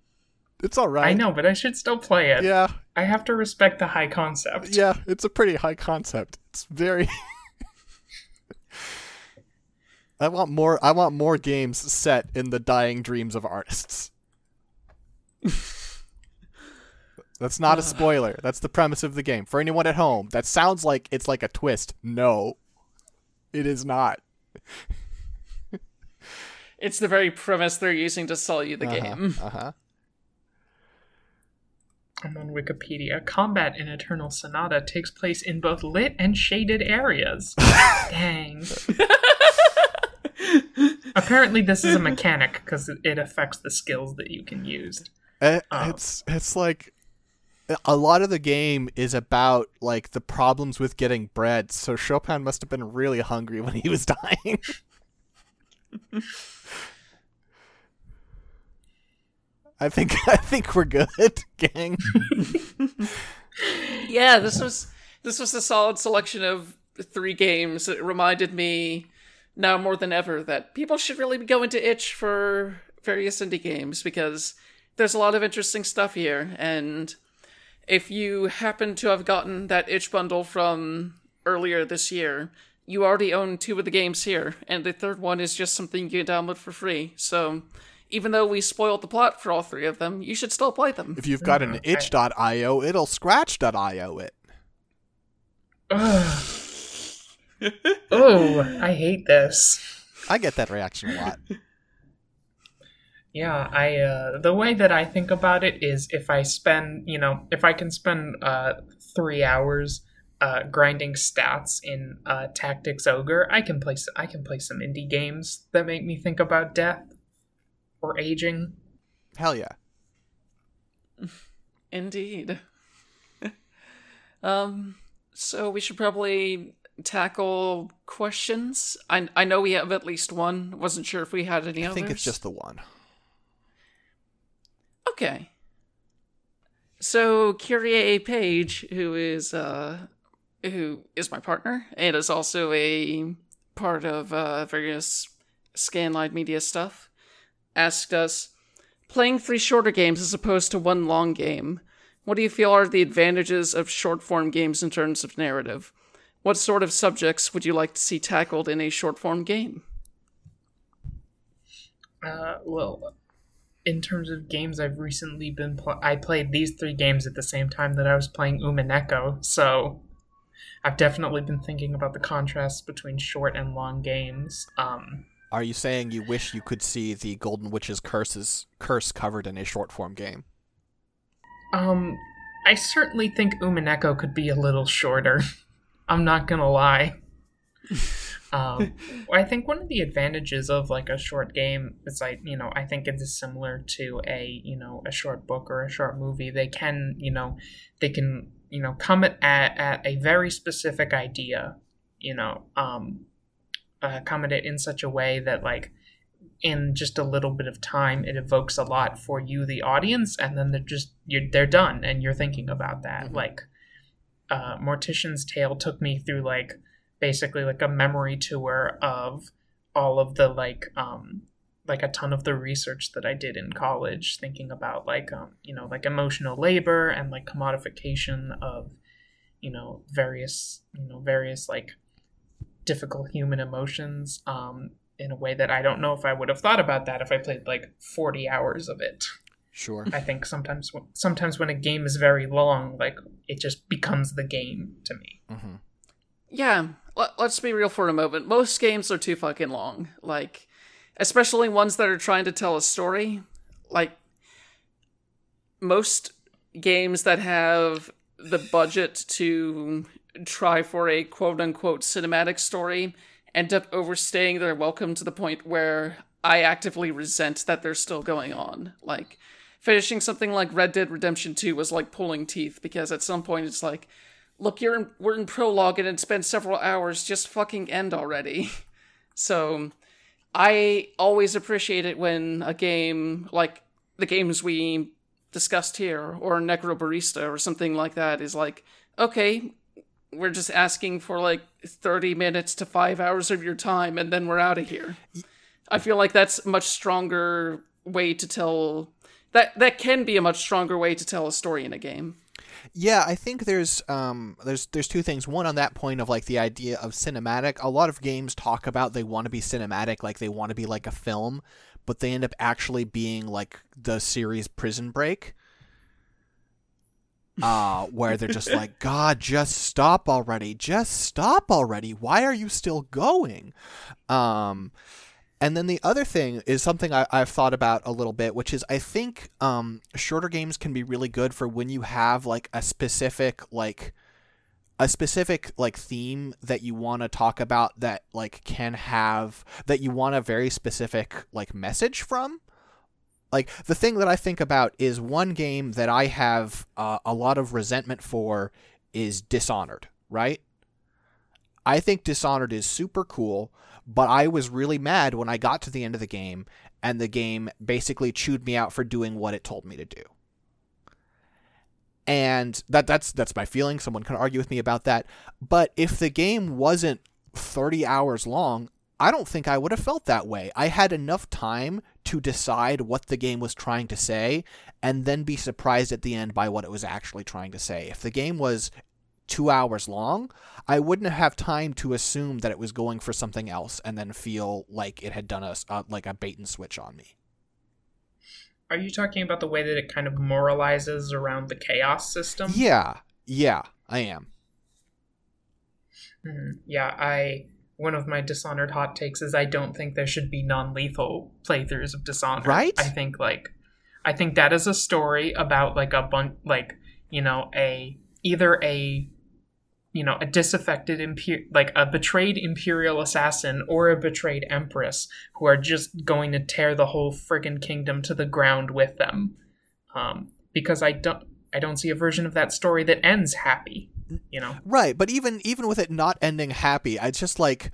B: It's all right.
C: I know, but I should still play it.
B: Yeah,
C: I have to respect the high concept.
B: yeah, it's a pretty high concept. It's very I want more I want more games set in the dying dreams of artists. That's not a spoiler. That's the premise of the game. For anyone at home, that sounds like it's like a twist. No. It is not.
A: It's the very premise they're using to sell you the game.
B: Uh-huh.
C: I'm on Wikipedia. Combat in Eternal Sonata takes place in both lit and shaded areas. Dang. Apparently, this is a mechanic because it- it affects the skills that you can use.
B: It,
C: Oh.
B: It's it's like a lot of the game is about like the problems with getting bread. So Chopin must have been really hungry when he was dying. I think I think we're good, gang.
A: Yeah, this was this was a solid selection of three games. It reminded me now more than ever that people should really be going to itch for various indie games because there's a lot of interesting stuff here and if you happen to have gotten that itch bundle from earlier this year you already own two of the games here and the third one is just something you can download for free so even though we spoiled the plot for all three of them you should still play them
B: If you've got an itch.io, it'll scratch.io it.
C: Oh, I hate this.
B: I get that reaction a lot.
C: Yeah, I uh the way that I think about it is if I spend, you know, if I can spend uh 3 hours uh grinding stats in uh Tactics Ogre, I can play s- I can play some indie games that make me think about death or aging.
B: Hell yeah.
A: Indeed. um, so we should probably tackle questions. I I know we have at least one. Wasn't sure if we had any
B: I
A: others.
B: think it's just the one.
A: Okay. So Kyrie Page, who is uh, who is my partner and is also a part of uh, various Scanline Media stuff, asked us playing three shorter games as opposed to one long game. What do you feel are the advantages of short form games in terms of narrative? What sort of subjects would you like to see tackled in a short form game?
C: Uh, well, in terms of games I've recently been pl- I played these three games at the same time that I was playing Umineko, so I've definitely been thinking about the contrast between short and long games. Um,
B: Are you saying you wish you could see the Golden Witch's curses curse covered in a short form game?
C: um, I certainly think Umineko could be a little shorter. I'm not gonna lie. um, I think one of the advantages of like a short game is like you know I think it's similar to a you know a short book or a short movie. They can you know they can you know come at at a very specific idea, you know, um, uh, come at it in such a way that like in just a little bit of time it evokes a lot for you the audience and then they're just you're they're done and you're thinking about that
B: Mhm.
C: like uh mortician's tale took me through like basically like a memory tour of all of the like um like a ton of the research that I did in college thinking about like um you know like emotional labor and like commodification of you know various you know various like difficult human emotions um in a way that I don't know if I would have thought about that if I played like 40 hours of it.
B: Sure.
C: I think sometimes sometimes when a game is very long like it just becomes the game to me.
B: hmm
A: Yeah, let, let's be real for a moment. Most games are too fucking long. Like, especially ones that are trying to tell a story. Like, most games that have the budget to try for a quote unquote cinematic story end up overstaying their welcome to the point where I actively resent that they're still going on. Like, finishing something like Red Dead Redemption 2 was like pulling teeth because at some point it's like, look, you're in, we're in prologue and it's been several hours. Just fucking end already. So, I always appreciate it when a game like the games we discussed here, or Necrobarista, or something like that, is like, okay, we're just asking for like 30 minutes to five hours of your time, and then we're out of here. I feel like that's a much stronger way to tell. That that can be a much stronger way to tell a story in a game.
B: Yeah, I think there's um there's there's two things. One on that point of like the idea of cinematic. A lot of games talk about they want to be cinematic, like they want to be like a film, but they end up actually being like the series Prison Break. Uh, where they're just like, God, just stop already. Just stop already. Why are you still going? Um, and then the other thing is something I, I've thought about a little bit, which is I think um, shorter games can be really good for when you have like a specific like a specific like theme that you want to talk about that like can have that you want a very specific like message from. Like the thing that I think about is one game that I have uh, a lot of resentment for is Dishonored, right? I think Dishonored is super cool, but I was really mad when I got to the end of the game and the game basically chewed me out for doing what it told me to do. And that that's that's my feeling. Someone can argue with me about that. But if the game wasn't 30 hours long, I don't think I would have felt that way. I had enough time to decide what the game was trying to say and then be surprised at the end by what it was actually trying to say. If the game was two hours long, I wouldn't have time to assume that it was going for something else and then feel like it had done a uh, like a bait and switch on me.
C: Are you talking about the way that it kind of moralizes around the chaos system?
B: Yeah, yeah, I am.
C: Mhm. Yeah, I one of my Dishonored hot takes is I don't think there should be non-lethal playthroughs of Dishonored.
B: Right?
C: I think like I think that is a story about like a bunch like you know a either a you know a disaffected imper- like a betrayed imperial assassin or a betrayed empress who are just going to tear the whole friggin' kingdom to the ground with them. Um, because I don't I don't see a version of that story that ends happy. You know.
B: Right, but even even with it not ending happy, it's just like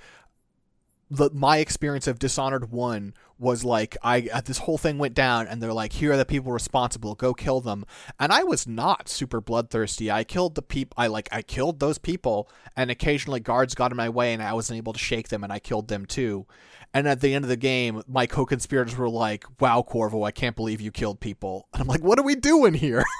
B: the my experience of Dishonored 1 was like I uh, this whole thing went down and they're like here are the people responsible, go kill them. And I was not super bloodthirsty. I killed the people I like I killed those people and occasionally guards got in my way and I wasn't able to shake them and I killed them too. And at the end of the game, my co-conspirators were like, "Wow, Corvo, I can't believe you killed people." And I'm like, "What are we doing here?"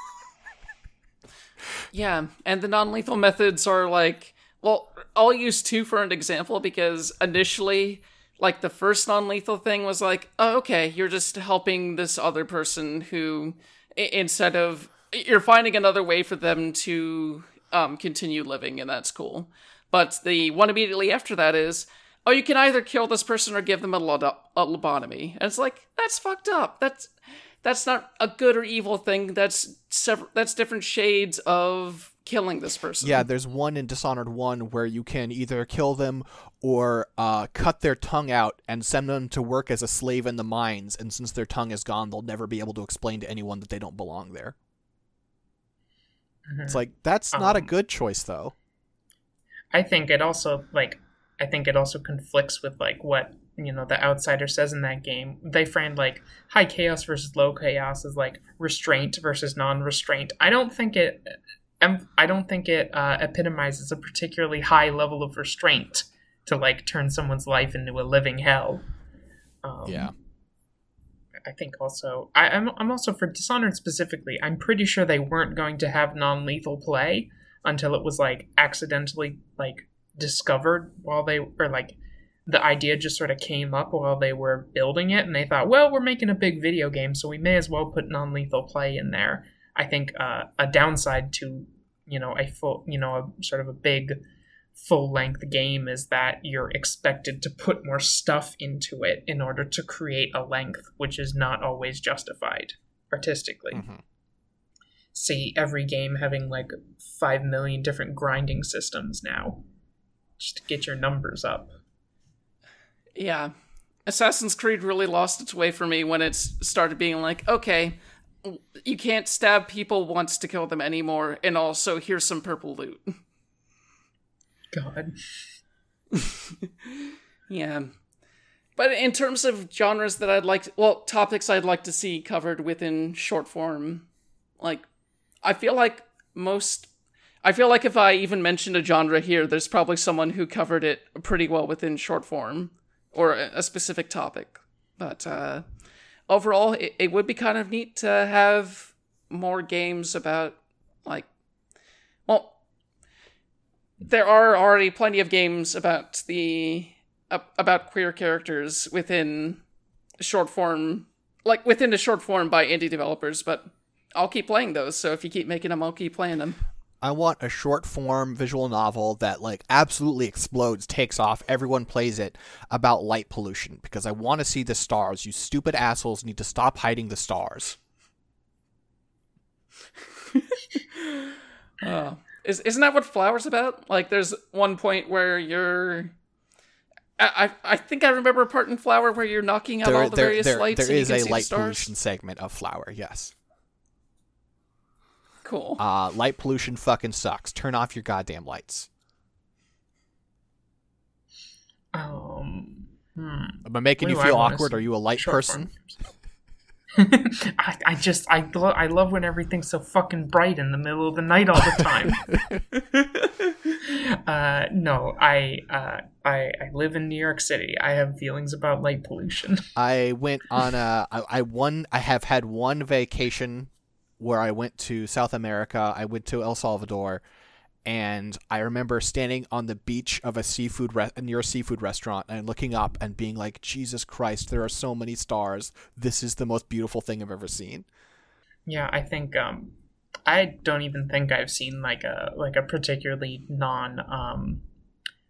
A: Yeah, and the non-lethal methods are like, well, I'll use two for an example because initially, like the first non-lethal thing was like, oh, okay, you're just helping this other person who, instead of you're finding another way for them to um, continue living, and that's cool. But the one immediately after that is, oh, you can either kill this person or give them a, lo- a lobotomy, and it's like that's fucked up. That's that's not a good or evil thing. That's several. That's different shades of killing this person.
B: Yeah, there's one in Dishonored 1 where you can either kill them or uh, cut their tongue out and send them to work as a slave in the mines. And since their tongue is gone, they'll never be able to explain to anyone that they don't belong there. Mm-hmm. It's like, that's not um, a good choice, though.
C: I think it also, like, I think it also conflicts with, like, what you know the outsider says in that game they framed like high chaos versus low chaos as like restraint versus non-restraint i don't think it i don't think it uh, epitomizes a particularly high level of restraint to like turn someone's life into a living hell
B: um, yeah
C: i think also I, I'm, I'm also for dishonored specifically i'm pretty sure they weren't going to have non-lethal play until it was like accidentally like discovered while they or like the idea just sort of came up while they were building it, and they thought, well, we're making a big video game, so we may as well put non-lethal play in there. I think uh, a downside to you know a full you know a sort of a big full length game is that you're expected to put more stuff into it in order to create a length which is not always justified artistically. Mm-hmm. See every game having like 5 million different grinding systems now just to get your numbers up.
A: Yeah. Assassin's Creed really lost its way for me when it started being like, okay, you can't stab people once to kill them anymore, and also here's some purple loot.
C: God.
A: yeah. But in terms of genres that I'd like, to, well, topics I'd like to see covered within short form, like, I feel like most, I feel like if I even mentioned a genre here, there's probably someone who covered it pretty well within short form or a specific topic. But uh, overall, it, it would be kind of neat to have more games about, like, there are already plenty of games about the uh, about queer characters within short form, like within the short form by indie developers. But I'll keep playing those. So if you keep making them, I'll keep playing them.
B: I want a short form visual novel that like absolutely explodes, takes off, everyone plays it about light pollution because I want to see the stars. You stupid assholes need to stop hiding the stars.
A: oh. Is isn't that what Flower's about? Like there's one point where you're I, I think I remember a part in Flower where you're knocking out there, all the there, various
B: there,
A: lights.
B: There is a light pollution segment of Flower, yes.
A: Cool.
B: Uh, light pollution fucking sucks. Turn off your goddamn lights.
C: Um. Hmm.
B: Am I making what you feel awkward? Are you a light person?
C: I, I just I lo- I love when everything's so fucking bright in the middle of the night all the time. uh, no, I, uh, I I live in New York City. I have feelings about light pollution.
B: I went on a I, I one I have had one vacation where I went to South America. I went to El Salvador, and I remember standing on the beach of a seafood re- near a seafood restaurant and looking up and being like, "Jesus Christ, there are so many stars. This is the most beautiful thing I've ever seen."
C: Yeah, I think um, I don't even think I've seen like a like a particularly non um,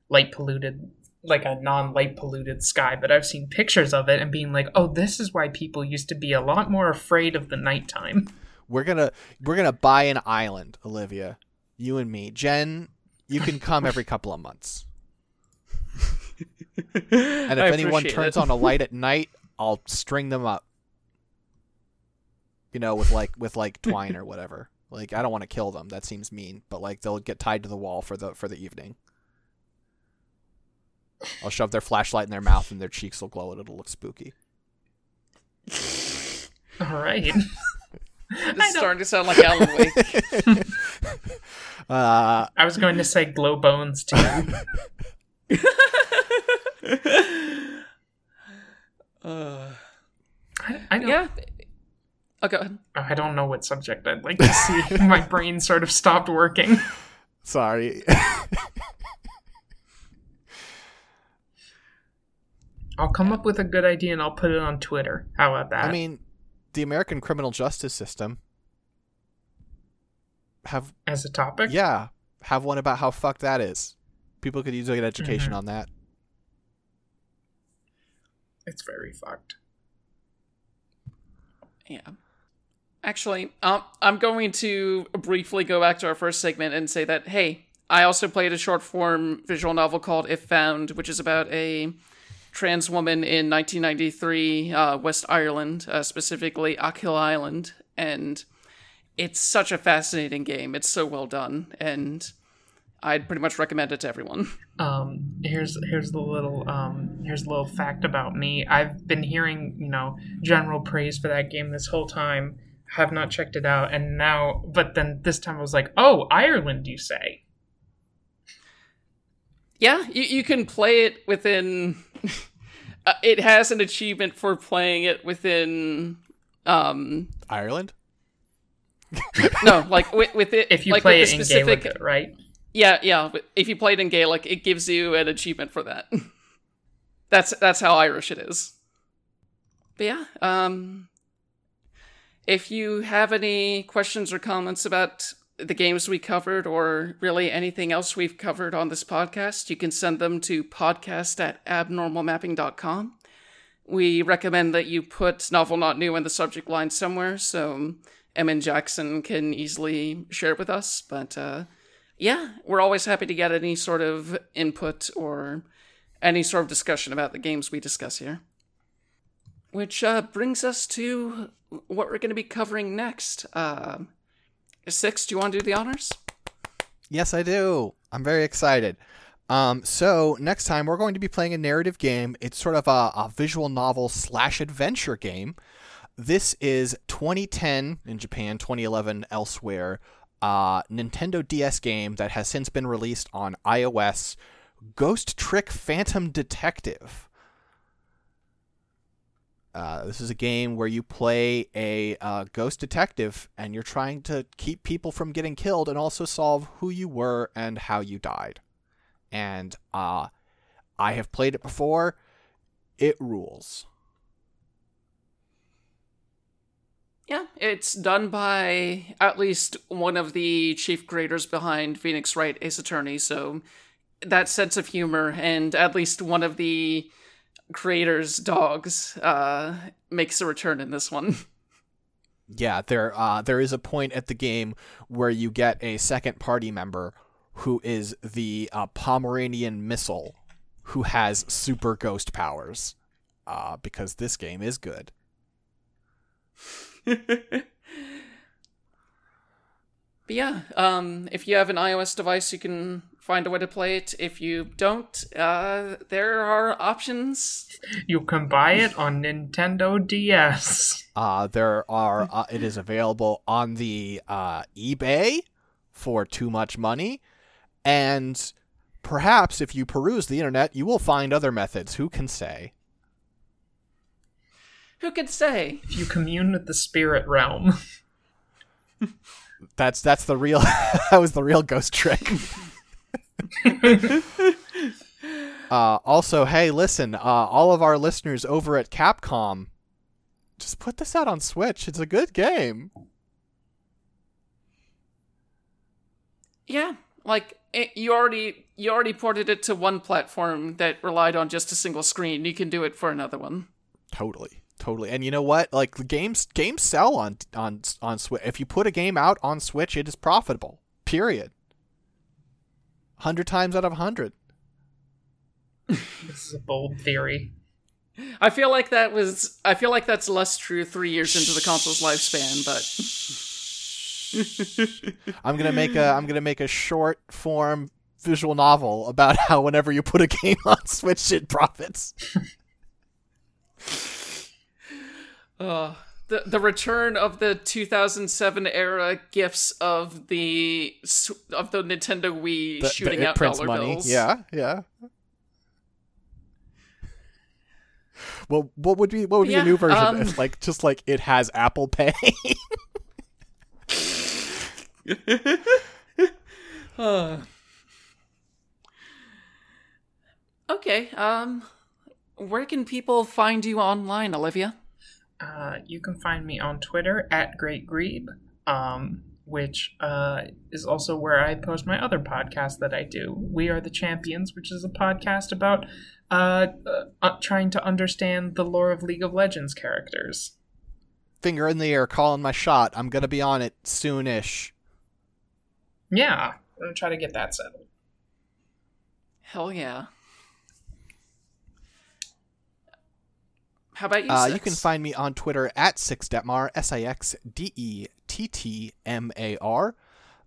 C: light polluted like a non light polluted sky, but I've seen pictures of it and being like, "Oh, this is why people used to be a lot more afraid of the nighttime."
B: We're gonna we're gonna buy an island, Olivia. You and me, Jen. You can come every couple of months. and if anyone turns on a light at night, I'll string them up. You know, with like with like twine or whatever. Like I don't want to kill them. That seems mean, but like they'll get tied to the wall for the for the evening. I'll shove their flashlight in their mouth and their cheeks will glow and it'll look spooky.
C: All right.
A: This is starting to sound like Alan Wake.
B: uh,
C: I was going to say glow bones too.
A: Uh,
C: I, I don't,
A: yeah. Oh, go ahead.
C: I don't know what subject I'd like to see. My brain sort of stopped working.
B: Sorry.
C: I'll come up with a good idea and I'll put it on Twitter. How about that?
B: I mean, the American criminal justice system have
C: as a topic.
B: yeah have one about how fucked that is. People could use an education
C: Mhm.
B: on that.
C: It's very fucked.
A: Yeah. Actually, um, I'm going to briefly go back to our first segment and say that, hey, I also played a short form visual novel called If Found, which is about a trans woman in 1993 uh, West Ireland, uh, specifically Achill Island. And it's such a fascinating game. It's so well done. And I'd pretty much recommend it to everyone.
C: Um, here's here's the little um, here's a little fact about me. I've been hearing you know general praise for that game this whole time. Have not checked it out, and now, but then this time I was like, oh, Ireland, you say?
A: Yeah, you, you can play it within. uh, it has an achievement for playing it within. Um,
B: Ireland?
A: no, like with, with it.
C: If you
A: like
C: play it
A: the
C: in
A: specific,
C: Gaelic, right?
A: Yeah, yeah. If you play it in Gaelic, it gives you an achievement for that. that's that's how Irish it is. But yeah, um, if you have any questions or comments about the games we covered, or really anything else we've covered on this podcast, you can send them to podcast at abnormalmapping.com. We recommend that you put novel not new in the subject line somewhere so Em and Jackson can easily share it with us. But uh, yeah, we're always happy to get any sort of input or any sort of discussion about the games we discuss here. Which uh, brings us to what we're going to be covering next. Uh, Six, do you want to do the honors?
B: Yes, I do. I'm very excited. Um, so next time we're going to be playing a narrative game. It's sort of a, a visual novel slash adventure game. This is 2010 in Japan, 2011 elsewhere. Uh, Nintendo DS game that has since been released on iOS. Ghost Trick Phantom Detective. Uh, this is a game where you play a uh, ghost detective and you're trying to keep people from getting killed and also solve who you were and how you died. And uh, I have played it before. It rules.
A: Yeah, it's done by at least one of the chief creators behind Phoenix Wright Ace Attorney, so that sense of humor and at least one of the creators' dogs uh, makes a return in this one.
B: Yeah, there uh, there is a point at the game where you get a second party member who is the uh, Pomeranian missile who has super ghost powers. Uh, because this game is good.
A: but yeah, um, if you have an iOS device, you can find a way to play it. If you don't, uh, there are options.
C: You can buy it on Nintendo DS.
B: Uh, there are. Uh, it is available on the uh, eBay for too much money, and perhaps if you peruse the internet, you will find other methods. Who can say?
A: Who could say?
C: If you commune with the spirit realm.
B: That's that's the real. that was the real ghost trick. uh, also, hey, listen, uh, all of our listeners over at Capcom, just put this out on Switch. It's a good game.
A: Yeah, like it, you already you already ported it to one platform that relied on just a single screen. You can do it for another one.
B: Totally, totally. And you know what? Like games, games sell on on on Switch. If you put a game out on Switch, it is profitable. Period. Hundred times out of hundred.
C: this is a bold theory.
A: I feel like that was I feel like that's less true 3 years into the console's lifespan, but
B: I'm gonna make a I'm gonna make a short form visual novel about how whenever you put a game on Switch, it profits.
A: Uh, the the return of the 2007 era gifts of the of the Nintendo Wii
B: The- the-
A: shooting
B: it
A: out
B: prints
A: dollar
B: money.
A: bills.
B: Yeah, yeah. Well, what would be what would be
A: Yeah,
B: a new version?
A: um,
B: If, like just like it has Apple Pay.
A: Uh. okay. Um, where can people find you online, Olivia?
C: Uh, you can find me on Twitter at Great Grebe, um, which uh, is also where I post my other podcast that I do. We Are the Champions, which is a podcast about uh, uh, uh, trying to understand the lore of League of Legends characters.
B: Finger in the air, calling my shot. I'm gonna be on it soonish.
C: Yeah, we're gonna try to get that settled.
A: Hell yeah. How about you?
B: Uh, you can find me on Twitter at Sixdettmar, S I X D E T T M A R.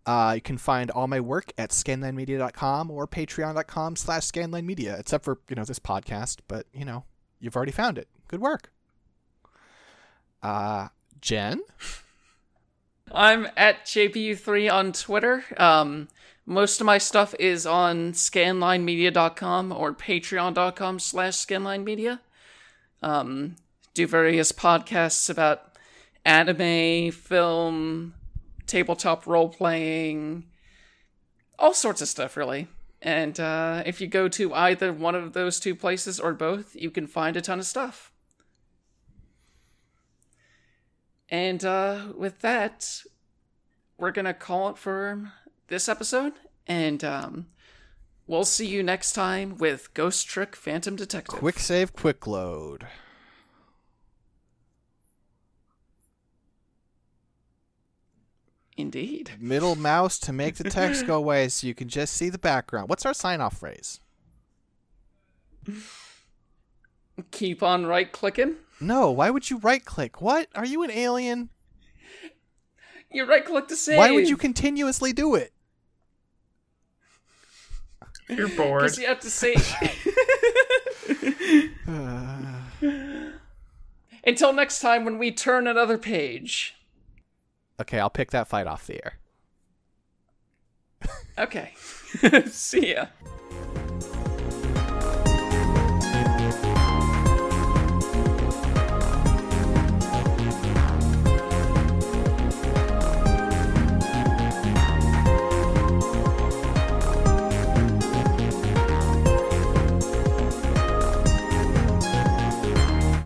B: Uh, you can find all my work at scanlinemedia.com or patreon.com slash scanlinemedia, except for, you know, this podcast, but, you know, you've already found it. Good work. Uh, Jen?
A: I'm at JPU3 on Twitter. Um, most of my stuff is on scanlinemedia.com or patreon.com slash scanlinemedia. Um, do various podcasts about anime, film, tabletop role playing, all sorts of stuff, really. And uh, if you go to either one of those two places or both, you can find a ton of stuff. And uh, with that, we're gonna call it for this episode, and um, we'll see you next time with Ghost Trick Phantom Detective.
B: Quick save, quick load.
A: Indeed.
B: Middle mouse to make the text go away so you can just see the background. What's our sign off phrase?
A: Keep on right clicking.
B: No, why would you right click? What? Are you an alien?
A: You right click to save.
B: Why would you continuously do it?
C: You're bored.
A: Because you have to save. Until next time when we turn another page.
B: Okay, I'll pick that fight off the air.
A: Okay. see ya.